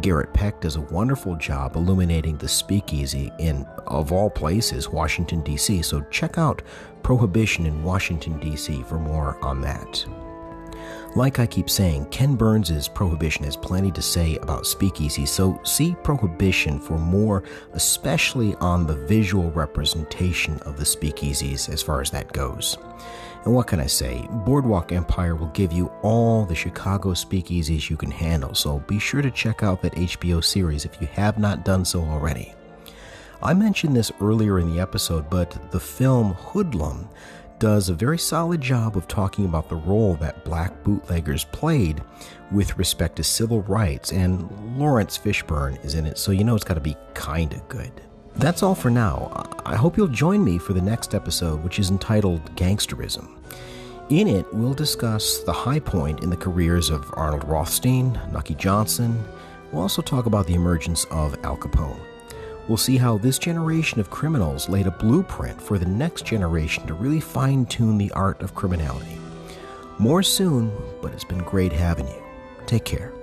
Garrett Peck does a wonderful job illuminating the speakeasy in, of all places, Washington, D.C., so check out Prohibition in Washington, D.C. for more on that. Like I keep saying, Ken Burns' Prohibition has plenty to say about speakeasy, so see Prohibition for more, especially on the visual representation of the speakeasies as far as that goes. And what can I say? Boardwalk Empire will give you all the Chicago speakeasies you can handle, so be sure to check out that HBO series if you have not done so already. I mentioned this earlier in the episode, but the film Hoodlum does a very solid job of talking about the role that black bootleggers played with respect to civil rights, and Laurence Fishburne is in it, so you know it's got to be kinda good. That's all for now. I hope you'll join me for the next episode, which is entitled Gangsterism. In it, we'll discuss the high point in the careers of Arnold Rothstein, Nucky Johnson. We'll also talk about the emergence of Al Capone. We'll see how this generation of criminals laid a blueprint for the next generation to really fine tune the art of criminality. More soon, but it's been great having you. Take care.